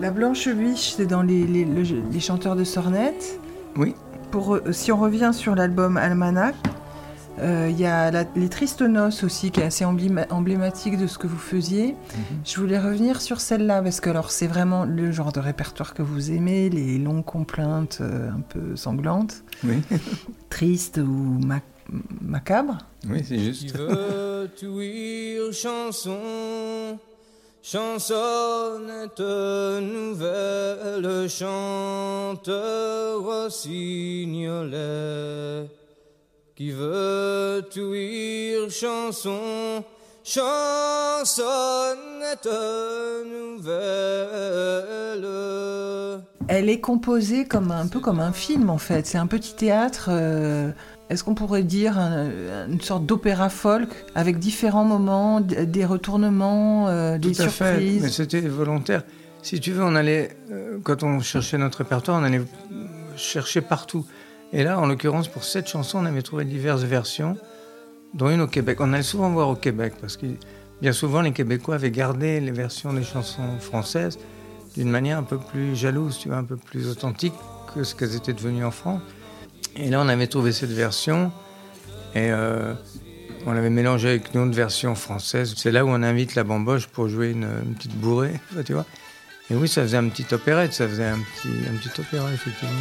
La Blanche Biche, c'est dans les, les- le- les chanteurs de sornettes. Oui, Pour, euh, si on revient sur l'album Almanach, euh, il y a la- les Tristes Noces aussi, qui est assez embléma- emblématique de ce que vous faisiez. Je voulais revenir sur celle-là, parce que alors c'est vraiment le genre de répertoire que vous aimez, les longues complaintes euh, un peu sanglantes, oui, [laughs] tristes ou ma- macabres. oui, c'est juste. Veut ouïr chanson, chansonnette nouvelle, chanteur rossignolet. Qui veut ouïr chanson, chansonnette nouvelle. Elle est composée comme un peu comme un film en fait. C'est un petit théâtre. euh, Est-ce qu'on pourrait dire un- une sorte d'opéra folk avec différents moments, des retournements, euh, des Tout à fait, surprises mais c'était volontaire. Si tu veux, on allait, euh, quand on cherchait notre répertoire, on allait chercher partout. Et là, en l'occurrence, pour cette chanson, on avait trouvé diverses versions, dont une au Québec. On allait souvent voir au Québec, parce que bien souvent, les Québécois avaient gardé les versions des chansons françaises d'une manière un peu plus jalouse, tu vois, un peu plus authentique que ce qu'elles étaient devenues en France. Et là, on avait trouvé cette version, et euh, on l'avait mélangée avec une autre version française. C'est là où on invite la bamboche pour jouer une, petite bourrée, tu vois. Et oui, ça faisait un petit opérette, ça faisait un petit, un petit opéra, effectivement.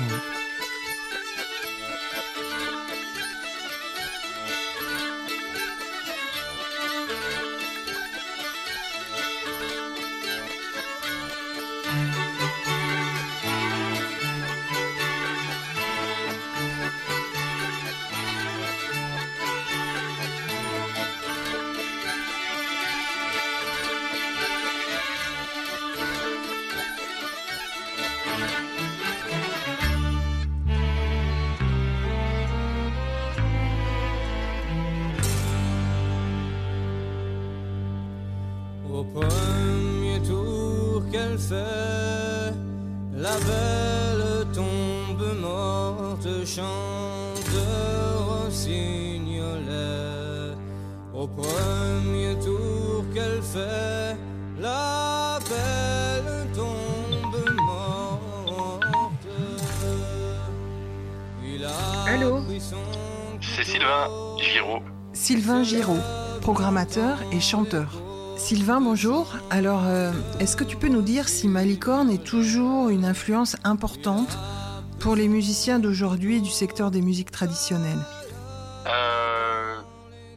Fait, la belle tombe morte, chante rossignolet. Au premier tour qu'elle fait, la belle tombe morte. Il a Allô C'est Sylvain Giraud. Sylvain Giraud, programmateur et chanteur. Sylvain, bonjour. Alors, euh, est-ce que tu peux nous dire si Malicorne est toujours une influence importante pour les musiciens d'aujourd'hui du secteur des musiques traditionnelles? Euh,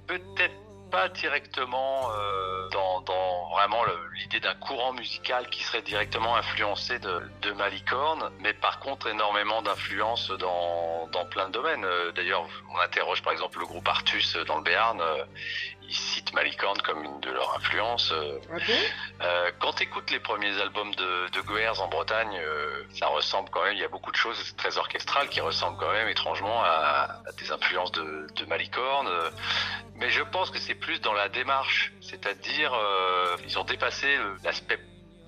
Peut-être pas directement euh, dans, vraiment l'idée d'un courant musical qui serait directement influencé de, Malicorne, mais par contre énormément d'influence dans, dans plein de domaines. D'ailleurs, on interroge par exemple le groupe Artus dans le Béarn. Ils citent Malicorne comme une de leurs influences. euh, Euh, quand tu écoutes les premiers albums de, de Goers en Bretagne, euh, ça ressemble quand même, il y a beaucoup de choses très orchestrales qui ressemblent quand même étrangement à, à des influences de, de Malicorne. mais je pense que c'est plus dans la démarche, c'est-à-dire euh, ils ont dépassé l'aspect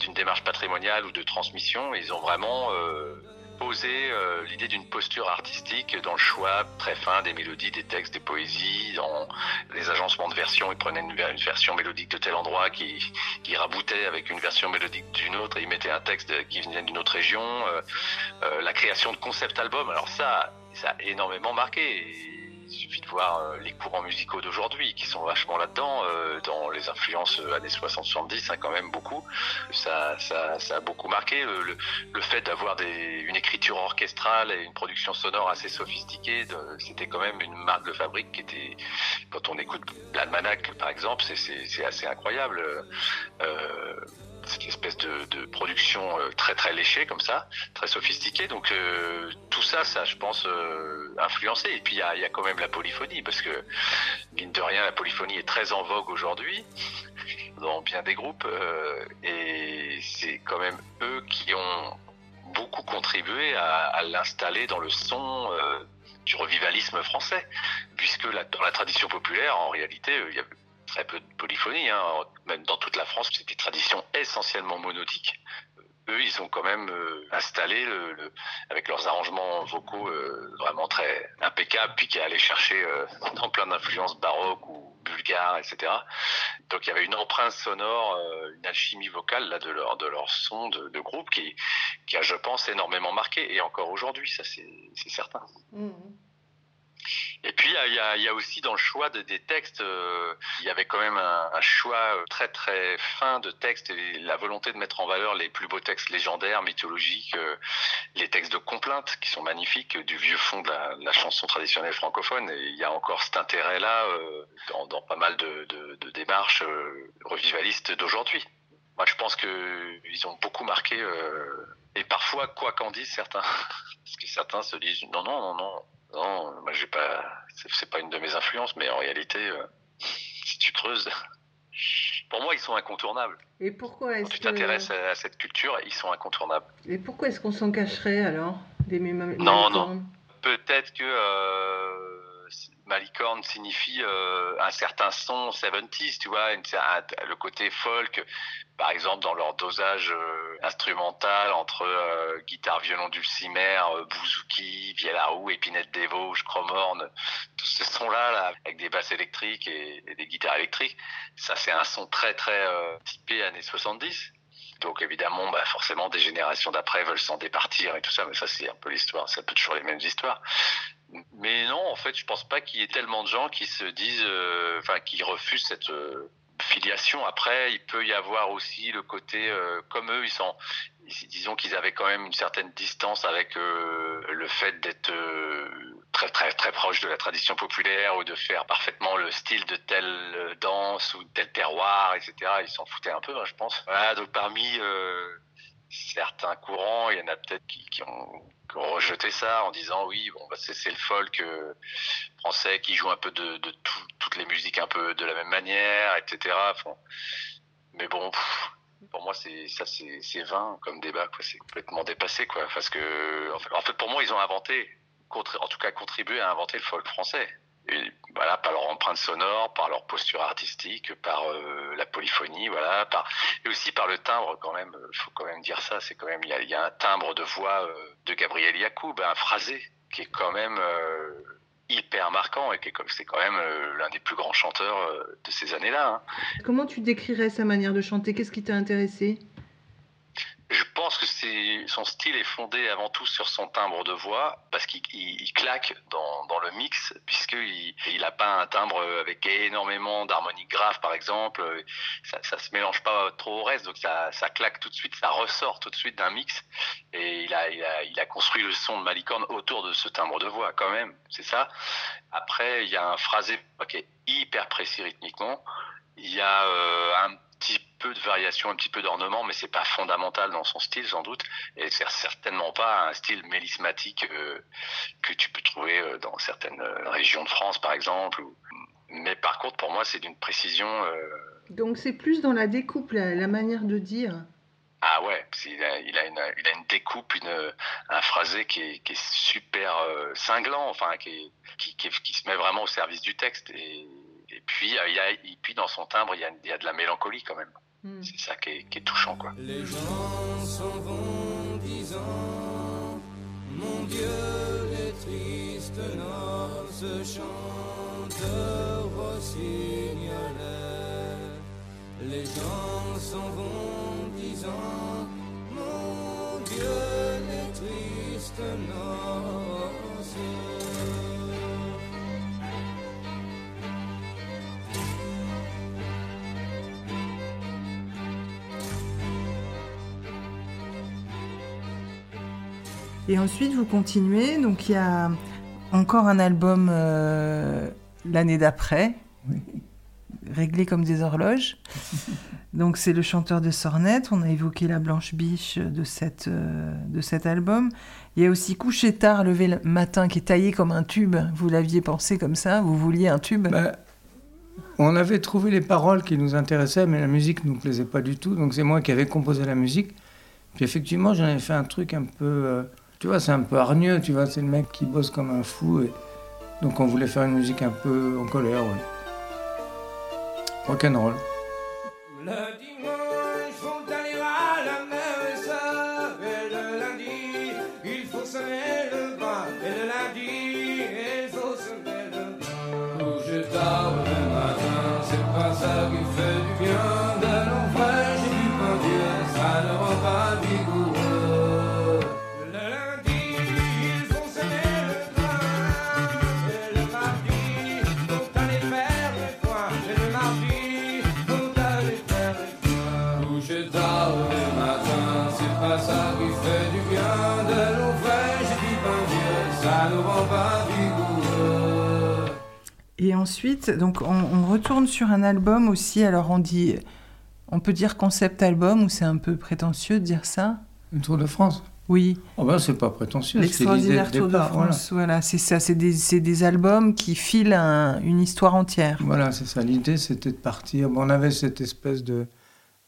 d'une démarche patrimoniale ou de transmission, ils ont vraiment posé euh, l'idée d'une posture artistique dans le choix très fin des mélodies, des textes, des poésies, dans les agencements de versions, ils prenaient une, ver- une version mélodique de tel endroit qui, qui raboutait avec une version mélodique d'une autre et ils mettaient un texte qui venait d'une autre région. euh, euh, la création de concept albums, alors ça, ça a énormément marqué. Il suffit de voir euh, les courants musicaux d'aujourd'hui qui sont vachement là-dedans, euh, dans les influences euh, années 60-70, hein, quand même beaucoup. Ça, ça, ça a beaucoup marqué le, le, fait d'avoir une écriture orchestrale et une production sonore assez sophistiquée. C'était quand même une marque de fabrique qui était, quand on écoute l'almanach par exemple, c'est assez incroyable. Euh, cette espèce de, production euh, très très léchée comme ça, très sophistiquée. Donc euh, tout ça, ça je pense euh, influencé. Et puis il y a, quand même la polyphonie parce que mine de rien, la polyphonie est très en vogue aujourd'hui dans bien des groupes euh, et c'est quand même eux qui ont beaucoup contribué à, l'installer dans le son du revivalisme français, puisque dans la tradition populaire, en réalité, il y avait très peu de polyphonie. Hein. Même dans toute la France, c'est des traditions essentiellement monodiques. Euh, Eux, ils ont quand même euh, installé, le, avec leurs arrangements vocaux euh, vraiment très impeccables, puis qui allaient chercher euh, dans plein d'influences baroques ou bulgares, etc. Donc il y avait une empreinte sonore, une alchimie vocale là de leur de leur son de, groupe qui qui a, je pense, énormément marqué et encore aujourd'hui, ça c'est certain. Et puis il y a, aussi dans le choix de- des textes, euh, il y avait quand même un, choix euh, très très fin de textes et la volonté de mettre en valeur les plus beaux textes légendaires, mythologiques, euh, les textes de complainte qui sont magnifiques du vieux fond de la, chanson traditionnelle francophone. Et il y a encore cet intérêt-là dans, pas mal de, de- démarches revivalistes d'aujourd'hui. Moi, je pense que ils ont beaucoup marqué. Et parfois, quoi qu'en disent certains, [laughs] parce que certains se disent non, non, non, non, non, moi j'ai pas, c'est pas une de mes influences, mais en réalité, euh, [laughs] si tu creuses, [laughs] Pour moi, ils sont incontournables. Et pourquoi Quand est-ce tu que... t'intéresses à, à cette culture, ils sont incontournables. Et pourquoi est-ce qu'on s'en cacherait alors des Non, Malicorne Peut-être que euh, Malicorne signifie euh, un certain son 70s, tu vois, le côté folk, par exemple dans leur dosage euh, instrumental entre euh, guitare, violon dulcimer, bouzouki, roue, épinette des Vosges, chromorne, tout ce son-là, là, avec des basses électriques et, et des guitares électriques, ça c'est un son très très typé années 70. Donc évidemment, bah, forcément, des générations d'après veulent s'en départir et tout ça, mais ça c'est un peu l'histoire, c'est un peu toujours les mêmes histoires. Mais non, en fait, je pense pas qu'il y ait tellement de gens qui se disent, euh, enfin, qui refusent cette euh, filiation. Après, il peut y avoir aussi le côté, euh, comme eux, ils sont, disons qu'ils avaient quand même une certaine distance avec euh, le fait d'être euh, très très très proche de la tradition populaire ou de faire parfaitement le style de telle euh, danse ou de tel terroir, etc. Ils s'en foutaient un peu, hein, je pense. Donc parmi certains courants, il y en a peut-être qui, ont, rejeté ça en disant oui, bon, bah, c'est le folk français qui joue un peu de, de tout- toutes les musiques un peu de la même manière, etc. Mais bon, pour moi, c'est ça, c'est vain comme débat. C'est complètement dépassé, quoi. Parce que, en fait, pour moi, ils ont inventé, en tout cas, contribué à inventer le folk français. Voilà, par leur empreinte sonore, par leur posture artistique, par euh, la polyphonie, voilà, et aussi par le timbre quand même. Il faut quand même dire ça. C'est quand même il y a, il y a un timbre de voix euh, de Gabriel Yacoub, un phrasé qui est quand même euh, hyper marquant et c'est quand même euh, l'un des plus grands chanteurs euh, de ces années-là. hein. Comment tu décrirais sa manière de chanter? Qu'est-ce qui t'a intéressé? Je pense que son style est fondé avant tout sur son timbre de voix parce qu'il il- il claque dans, le mix puisqu'il il a pas un timbre avec énormément d'harmoniques graves par exemple. Ça, ça se mélange pas trop au reste donc ça, claque tout de suite ça ressort tout de suite d'un mix. Et il a construit le son de Malicorne autour de ce timbre de voix quand même c'est ça. Après il y a un phrasé qui est hyper précis rythmiquement. Il y a euh, un petit peu de variation, un petit peu d'ornement, mais c'est pas fondamental dans son style sans doute, et c'est certainement pas un style mélismatique euh, que tu peux trouver euh, dans certaines euh, régions de France par exemple. ou- Mais par contre, pour moi, c'est d'une précision. euh, Donc c'est plus dans la découpe, la, la manière de dire. Ah ouais, a, il a, une, il a une découpe, une, un phrasé qui est, qui est super euh, cinglant, enfin qui, est- qui, qui, qui se met vraiment au service du texte. Et, et puis, euh, il y a, et puis dans son timbre, il y a, il y a de la mélancolie quand même. C'est ça qui est, qui est touchant, quoi. Les gens s'en vont disant Mon Dieu, les tristes noces chantent rossignolais. Les gens s'en vont disant Mon Dieu, les tristes noces. Et ensuite, vous continuez. Donc, il y a encore un album euh, l'année d'après, réglé comme des horloges. [laughs] Donc, c'est le chanteur de Sornette. On a évoqué la blanche biche de, cette, euh, de cet album. Il y a aussi Coucher tard, lever le matin, qui est taillé comme un tube. Vous l'aviez pensé comme ça Vous vouliez un tube Bah, On avait trouvé les paroles qui nous intéressaient, mais la musique ne nous plaisait pas du tout. Donc c'est moi qui avais composé la musique. Puis effectivement, j'en avais fait un truc un peu... euh, tu vois, c'est un peu hargneux, tu vois. C'est le mec qui bosse comme un fou. Et... Donc on voulait faire une musique un peu en colère, ouais. Rock'n'roll. Ensuite, donc on, on retourne sur un album aussi. Alors on dit, on peut dire concept album ou c'est un peu prétentieux de dire ça? Le Tour de France. Oui. Oh ben, c'est pas prétentieux. L'extraordinaire Tour de départ. France, voilà, c'est ça, c'est des, des albums qui filent un- une histoire entière. Voilà, c'est ça. L'idée, c'était de partir. Bon, on avait cette espèce de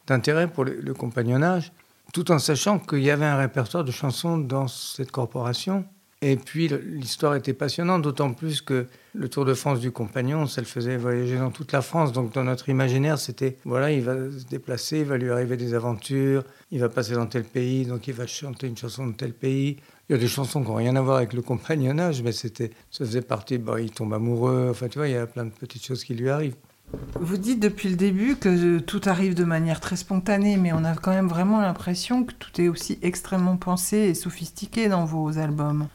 d'intérêt pour le, le compagnonnage, tout en sachant qu'il y avait un répertoire de chansons dans cette corporation. Et puis, l'histoire était passionnante, d'autant plus que le Tour de France du compagnon, ça le faisait voyager dans toute la France. Donc, dans notre imaginaire, c'était, voilà, il va se déplacer, il va lui arriver des aventures, il va passer dans tel pays, donc il va chanter une chanson de tel pays. Il y a des chansons qui n'ont rien à voir avec le compagnonnage, mais c'était, ça faisait partie, bon, il tombe amoureux, enfin, tu vois, il y a plein de petites choses qui lui arrivent. Vous dites depuis le début que tout arrive de manière très spontanée, mais on a quand même vraiment l'impression que tout est aussi extrêmement pensé et sophistiqué dans vos albums.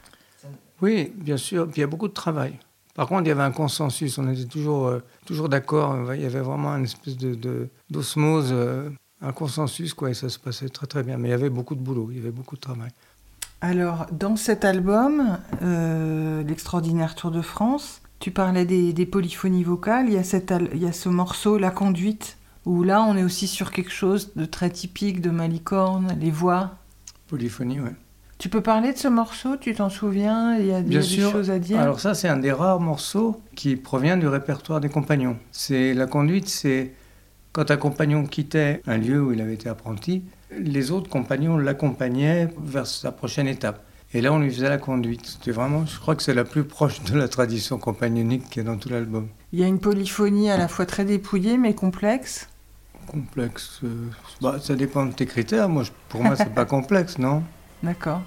Oui, bien sûr. Puis il y a beaucoup de travail. Par contre, il y avait un consensus. On était toujours, euh, toujours d'accord. Il y avait vraiment une espèce de, d'osmose, euh, un consensus, quoi. Et ça se passait très, très bien. Mais il y avait beaucoup de boulot. Il y avait beaucoup de travail. Alors, dans cet album, euh, L'extraordinaire Tour de France, tu parlais des, des polyphonies vocales. Il y, a cet al- il y a ce morceau, La conduite, où là, on est aussi sur quelque chose de très typique de Malicorne, les voix. Polyphonie, ouais. Tu peux parler de ce morceau? Tu t'en souviens? Il y a, y a Bien des sûr. choses à dire? Alors ça, c'est un des rares morceaux qui provient du répertoire des compagnons. C'est la conduite, c'est quand un compagnon quittait un lieu où il avait été apprenti, les autres compagnons l'accompagnaient vers sa prochaine étape. Et là, on lui faisait la conduite. C'était vraiment, je crois que c'est la plus proche de la tradition compagnonique qui est dans tout l'album. Il y a une polyphonie à la fois très dépouillée mais complexe. Complexe, euh, bah, ça dépend de tes critères. Moi, je- pour moi, c'est pas [laughs] complexe, non? D'accord.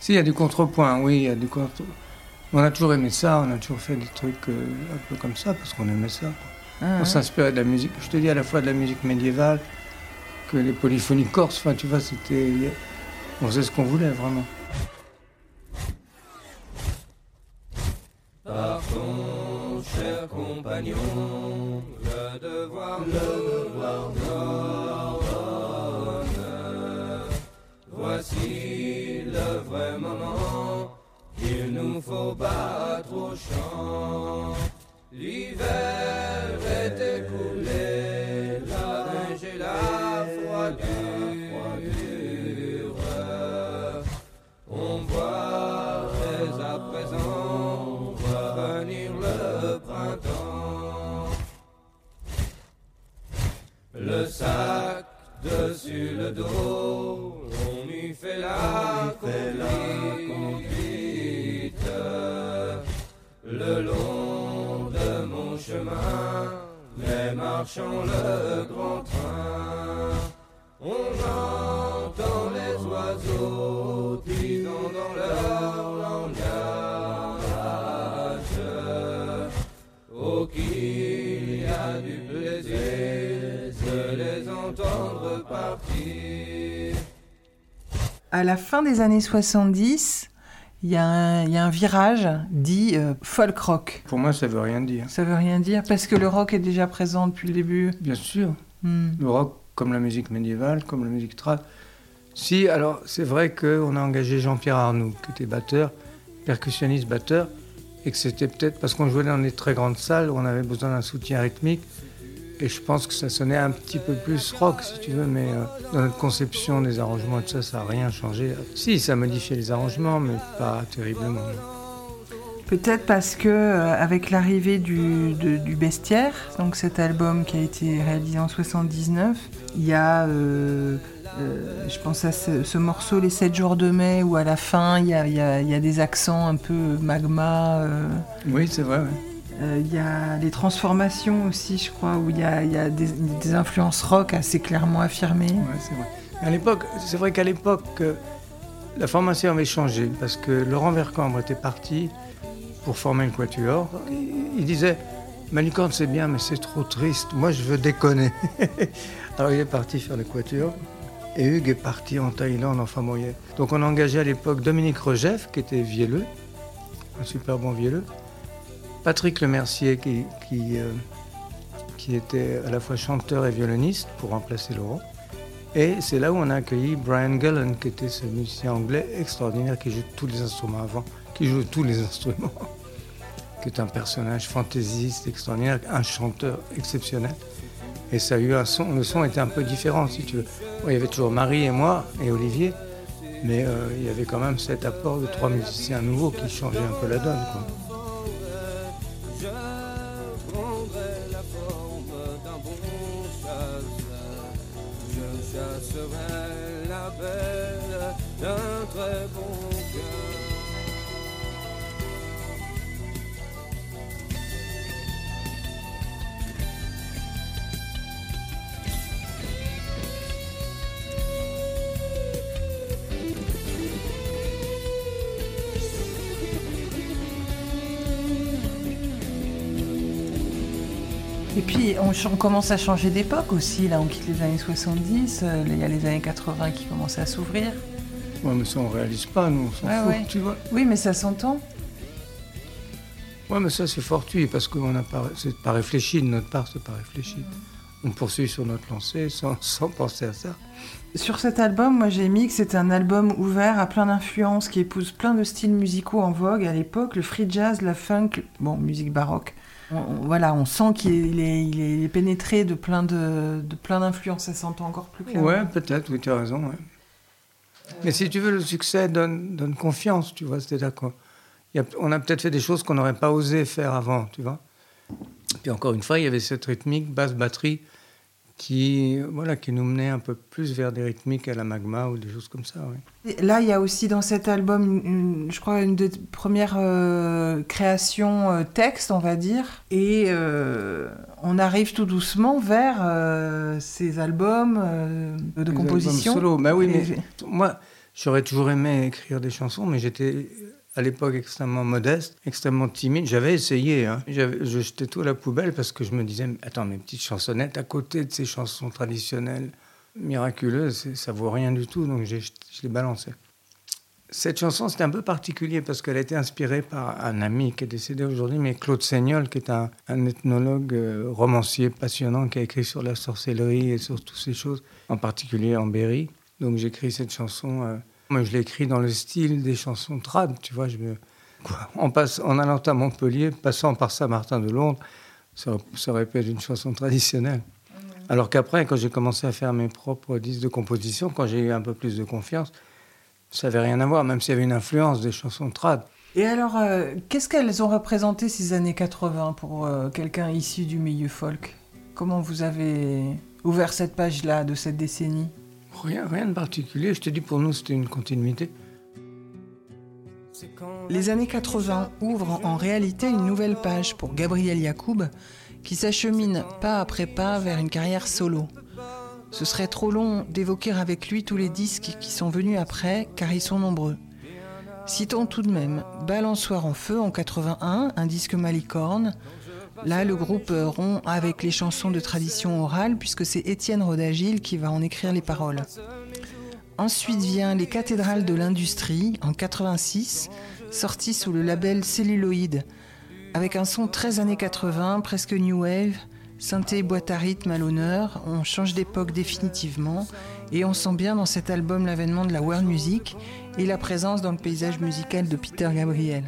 Si, il y a du contrepoint, oui, il y a du contre... On a toujours aimé ça, on a toujours fait des trucs euh, un peu comme ça, parce qu'on aimait ça. quoi. Ah, on ouais. s'inspirait de la musique, je te dis à la fois de la musique médiévale que les polyphonies corses, enfin tu vois, c'était... On faisait ce qu'on voulait, vraiment. Partons, chers compagnons, le devoir, le devoir Voici le vrai moment, il nous faut battre au champ. L'hiver est écoulé, la neige et la froidure. On voit dès à présent revenir le printemps. Le sac dessus le dos, la conduite. Le long de mon chemin, les marchands le grand train. À la fin des années 70, il y, a un- il y a un virage dit euh, folk rock. Pour moi, ça veut rien dire. Ça veut rien dire parce que le rock est déjà présent depuis le début. Bien sûr. Hmm. Le rock, comme la musique médiévale, comme la musique trad. Si, alors, c'est vrai qu'on a engagé Jean-Pierre Arnoux, qui était batteur, percussionniste batteur, et que c'était peut-être parce qu'on jouait dans des très grandes salles où on avait besoin d'un soutien rythmique. Et je pense que ça sonnait un petit peu plus rock, si tu veux, mais euh, dans notre conception des arrangements et tout ça, ça n'a rien changé. Si, ça modifiait les arrangements, mais pas terriblement. Peut-être parce que euh, avec l'arrivée du, de- du Bestiaire, donc cet album qui a été réalisé en 79, il y a, euh, euh, je pense à ce, ce morceau Les 7 jours de mai où à la fin il y a, y a- y a des accents un peu magma. euh, Oui, c'est vrai. ouais. Euh, Il y a les transformations aussi, je crois, où il y a, des, influences rock assez clairement affirmées. Ouais, c'est vrai. À l'époque, c'est vrai qu'à l'époque, euh, la formation avait changé parce que Laurent Vercambre était parti pour former le Quatuor. Il, disait Malicorne, c'est bien, mais c'est trop triste. Moi, je veux déconner. [laughs] Alors, il est parti faire le Quatuor. Et Hugues est parti en Thaïlande, enfin bon, Donc, on a engagé à l'époque Dominique Regeff, qui était vielleux, un super bon vielleux. Patrick Lemercier, qui, qui, euh, qui était à la fois chanteur et violoniste pour remplacer Laurent. Et c'est là où on a accueilli Brian Gullen, qui était ce musicien anglais extraordinaire qui joue tous les instruments avant, qui joue tous les [laughs] instruments, qui est un personnage fantaisiste extraordinaire, un chanteur exceptionnel. Et ça a eu un son, le son était un peu différent si tu veux. Il y avait toujours Marie et moi et Olivier, Mais euh, il y avait quand même cet apport de trois musiciens nouveaux qui changeaient un peu la donne. Chasserai la belle d'un très bon puis, on, commence à changer d'époque aussi. Là, on quitte les années 70. euh, Il y a les années 80 qui commencent à s'ouvrir. Ouais, mais ça, on réalise pas, nous, on s'en Ouais, fout, ouais. tu vois. Oui, mais ça s'entend. Ouais, mais ça, c'est fortuit, parce que n'a pas, c'est pas réfléchi, de notre part, c'est pas réfléchi. On poursuit sur notre lancée [laughs] sans, sans penser à ça. Sur cet album, moi j'ai mis que c'était un album ouvert à plein d'influences qui épouse plein de styles musicaux en vogue à l'époque, le free jazz, la funk, bon, musique baroque. Voilà, on sent qu'il est, pénétré de plein de, plein d'influences, ça s'entend encore plus clairement. Ouais, peut-être, oui, tu as raison. Mais si tu veux, le succès donne, confiance, tu vois, c'est-à-dire qu'on a- peut-être fait des choses qu'on n'aurait pas osé faire avant, tu vois. Puis encore une fois, il y avait cette rythmique basse-batterie qui, voilà, qui nous menait un peu plus vers des rythmiques à la magma ou des choses comme ça. Là, il y a aussi dans cet album, une- je crois, une des premières euh, créations euh, texte, on va dire. Et euh, on arrive tout doucement vers euh, ces albums de Les composition. albums solo. Bah oui, Et- mais moi, j'aurais toujours aimé écrire des chansons, mais j'étais à l'époque extrêmement modeste, extrêmement timide. J'avais essayé, hein. Je tout à la poubelle parce que je me disais, attends, mes petites chansonnettes à côté de ces chansons traditionnelles miraculeuses, ça vaut rien du tout, donc je les balançais. Cette chanson, c'était un peu particulier parce qu'elle a été inspirée par un ami qui est décédé aujourd'hui, mais Claude Seignol, qui est un, ethnologue euh, romancier passionnant qui a écrit sur la sorcellerie et sur toutes ces choses, en particulier en Berry. Donc j'ai écrit cette chanson. euh, moi, je l'ai écrit dans le style des chansons trad, tu vois. Je me, en, passe, en allant à Montpellier, passant par Saint-Martin de Londres, ça, aurait- ça aurait pu être une chanson traditionnelle. Alors qu'après, quand j'ai commencé à faire mes propres disques de composition, quand j'ai eu un peu plus de confiance, ça n'avait rien à voir, même s'il y avait une influence des chansons trad. Et alors, euh, qu'est-ce qu'elles ont représenté ces années 80 pour euh, quelqu'un issu du milieu folk? Comment vous avez ouvert cette page-là de cette décennie? Rien, rien de particulier. Je te dis, pour nous, c'était une continuité. Les années 80 ouvrent en réalité une nouvelle page pour Gabriel Yacoub, qui s'achemine pas après pas vers une carrière solo. Ce serait trop long d'évoquer avec lui tous les disques qui sont venus après, car ils sont nombreux. Citons tout de même Balançoire en feu en 81, un disque malicorne. Là, le groupe euh, rompt avec les chansons de tradition orale, puisque c'est Étienne Rodagil qui va en écrire les paroles. Ensuite vient Les cathédrales de l'industrie en 86, sorti sous le label Celluloid, avec un son très années 80, presque new wave, synthé boîte à rythme à l'honneur. On change d'époque définitivement et on sent bien dans cet album l'avènement de la world music et la présence dans le paysage musical de Peter Gabriel.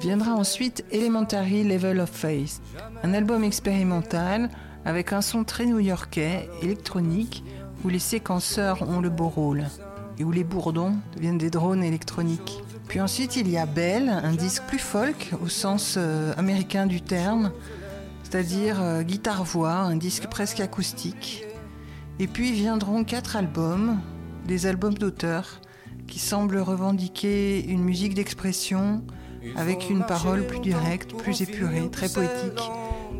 Viendra ensuite Elementary Level of Faith, un album expérimental avec un son très new-yorkais, électronique, où les séquenceurs ont le beau rôle et où les bourdons deviennent des drones électroniques. Puis ensuite, il y a Belle, un disque plus folk au sens euh, américain du terme, c'est-à-dire euh, guitare-voix, un disque presque acoustique. Et puis viendront quatre albums, des albums d'auteurs, qui semblent revendiquer une musique d'expression avec une parole plus directe, plus épurée, très poétique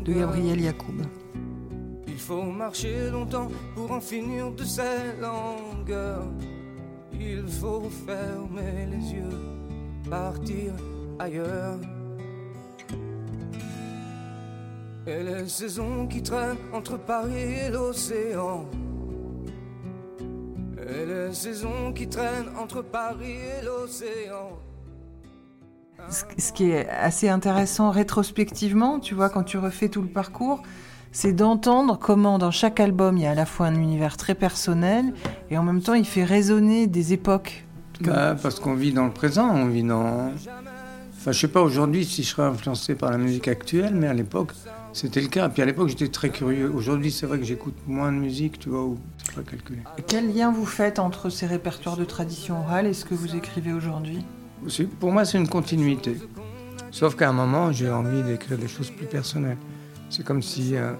de Gabriel Yacoub. Il faut marcher longtemps pour en finir de ces longueurs. Il faut fermer les yeux, partir ailleurs. Et les saisons qui traînent entre Paris et l'océan. Et les saisons qui traînent entre Paris et l'océan. Ce qui est assez intéressant rétrospectivement, tu vois, quand tu refais tout le parcours, c'est d'entendre comment dans chaque album il y a à la fois un univers très personnel et en même temps il fait résonner des époques. Bah, parce qu'on vit dans le présent, on vit dans. Enfin, je sais pas aujourd'hui si je serais influencé par la musique actuelle, mais à l'époque, C'était le cas. Puis à l'époque, j'étais très curieux. Aujourd'hui, c'est vrai que j'écoute moins de musique, tu vois, ou c'est pas calculé. Quel lien vous faites entre ces répertoires de tradition orale et ce que vous écrivez aujourd'hui? Pour moi, c'est une continuité. Sauf qu'à un moment, j'ai envie d'écrire des choses plus personnelles. C'est comme si euh,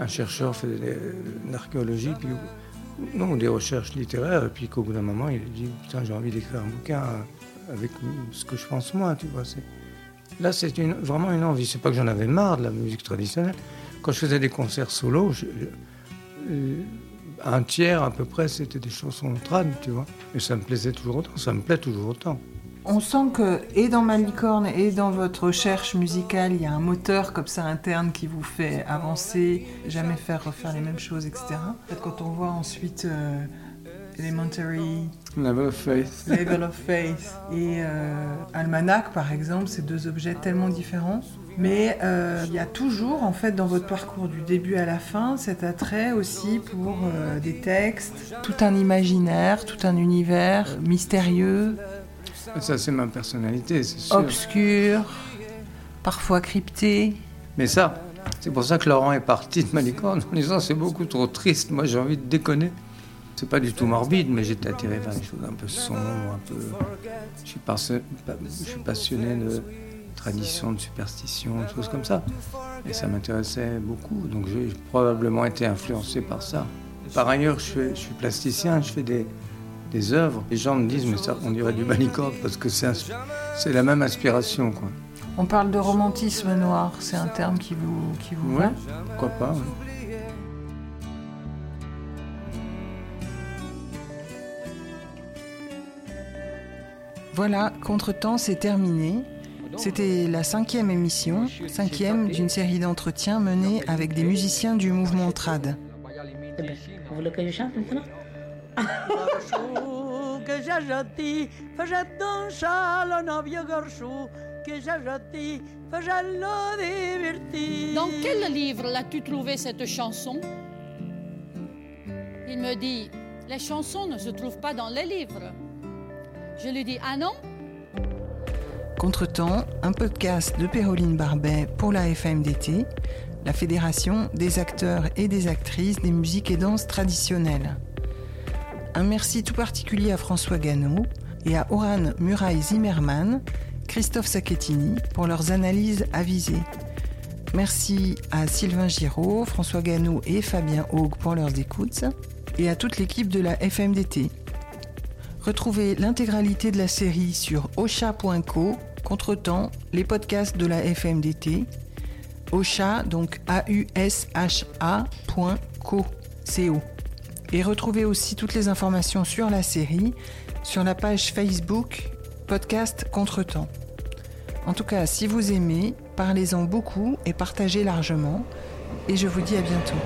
un chercheur faisait de l'archéologie, puis non, des recherches littéraires, et puis qu'au bout d'un moment, il dit Putain, j'ai envie d'écrire un bouquin euh, avec ce que je pense moi, tu vois. Là, c'est vraiment une envie. C'est pas que j'en avais marre de la musique traditionnelle. Quand je faisais des concerts solo, euh, un tiers à peu près, c'était des chansons trad, tu vois. Et ça me plaisait toujours autant, ça me plaît toujours autant. On sent que, et dans Malicorne, et dans votre recherche musicale, il y a un moteur comme ça interne qui vous fait avancer, jamais faire refaire les mêmes choses, etc. Quand on voit ensuite euh, Elementary, Level of Faith. Level of Faith et euh, Almanac, par exemple, c'est deux objets tellement différents. Mais euh, il y a toujours, en fait, dans votre parcours du début à la fin, cet attrait aussi pour euh, des textes, tout un imaginaire, tout un univers mystérieux, Ça, c'est ma personnalité, c'est sûr. obscur, parfois crypté. Mais ça, c'est pour ça que Laurent est parti de Malicorne en disant c'est beaucoup trop triste, moi j'ai envie de déconner. C'est pas du tout morbide, mais j'étais attiré vers les choses un peu sombres, un peu. Je suis, parce- pa- je suis passionné de tradition, de superstition, de choses comme ça. Et ça m'intéressait beaucoup, donc j'ai probablement été influencé par ça. Par ailleurs, je suis plasticien, je fais des, des œuvres. Les gens me disent, mais ça, on dirait du Malicorne parce que c'est la même inspiration, quoi. On parle de romantisme noir, c'est un terme qui vous, qui vous Ouais, va? pourquoi pas, ouais. Voilà, Contretemps, c'est terminé. C'était la cinquième émission, cinquième d'une série d'entretiens menés avec des musiciens du mouvement trad. Eh ben, vous voulez que je chante maintenant? Garçon que j'ai jeté, faisait danser le navire garçon que j'ai jeté, faisait le divertir. Dans quel livre l'as-tu trouvé cette chanson? Il me dit, les chansons ne se trouvent pas dans les livres. Je lui dis, ah non? Contretemps, un podcast de Péroline Barbet pour la FMDT, la Fédération des acteurs et des actrices des musiques et danses traditionnelles. Un merci tout particulier à François Gano et à Oran Muraille Zimmermann, Christophe Sacchettini pour leurs analyses avisées. Merci à Sylvain Giraud, François Gano et Fabien Haug pour leurs écoutes et à toute l'équipe de la FMDT. Retrouvez l'intégralité de la série sur ocha.co, Contretemps, les podcasts de la FMDT. Ocha, donc A-U-S-H-A.co. CO. Et retrouvez aussi toutes les informations sur la série sur la page Facebook Podcast Contretemps. En tout cas, si vous aimez, parlez-en beaucoup et partagez largement. Et je vous dis à bientôt.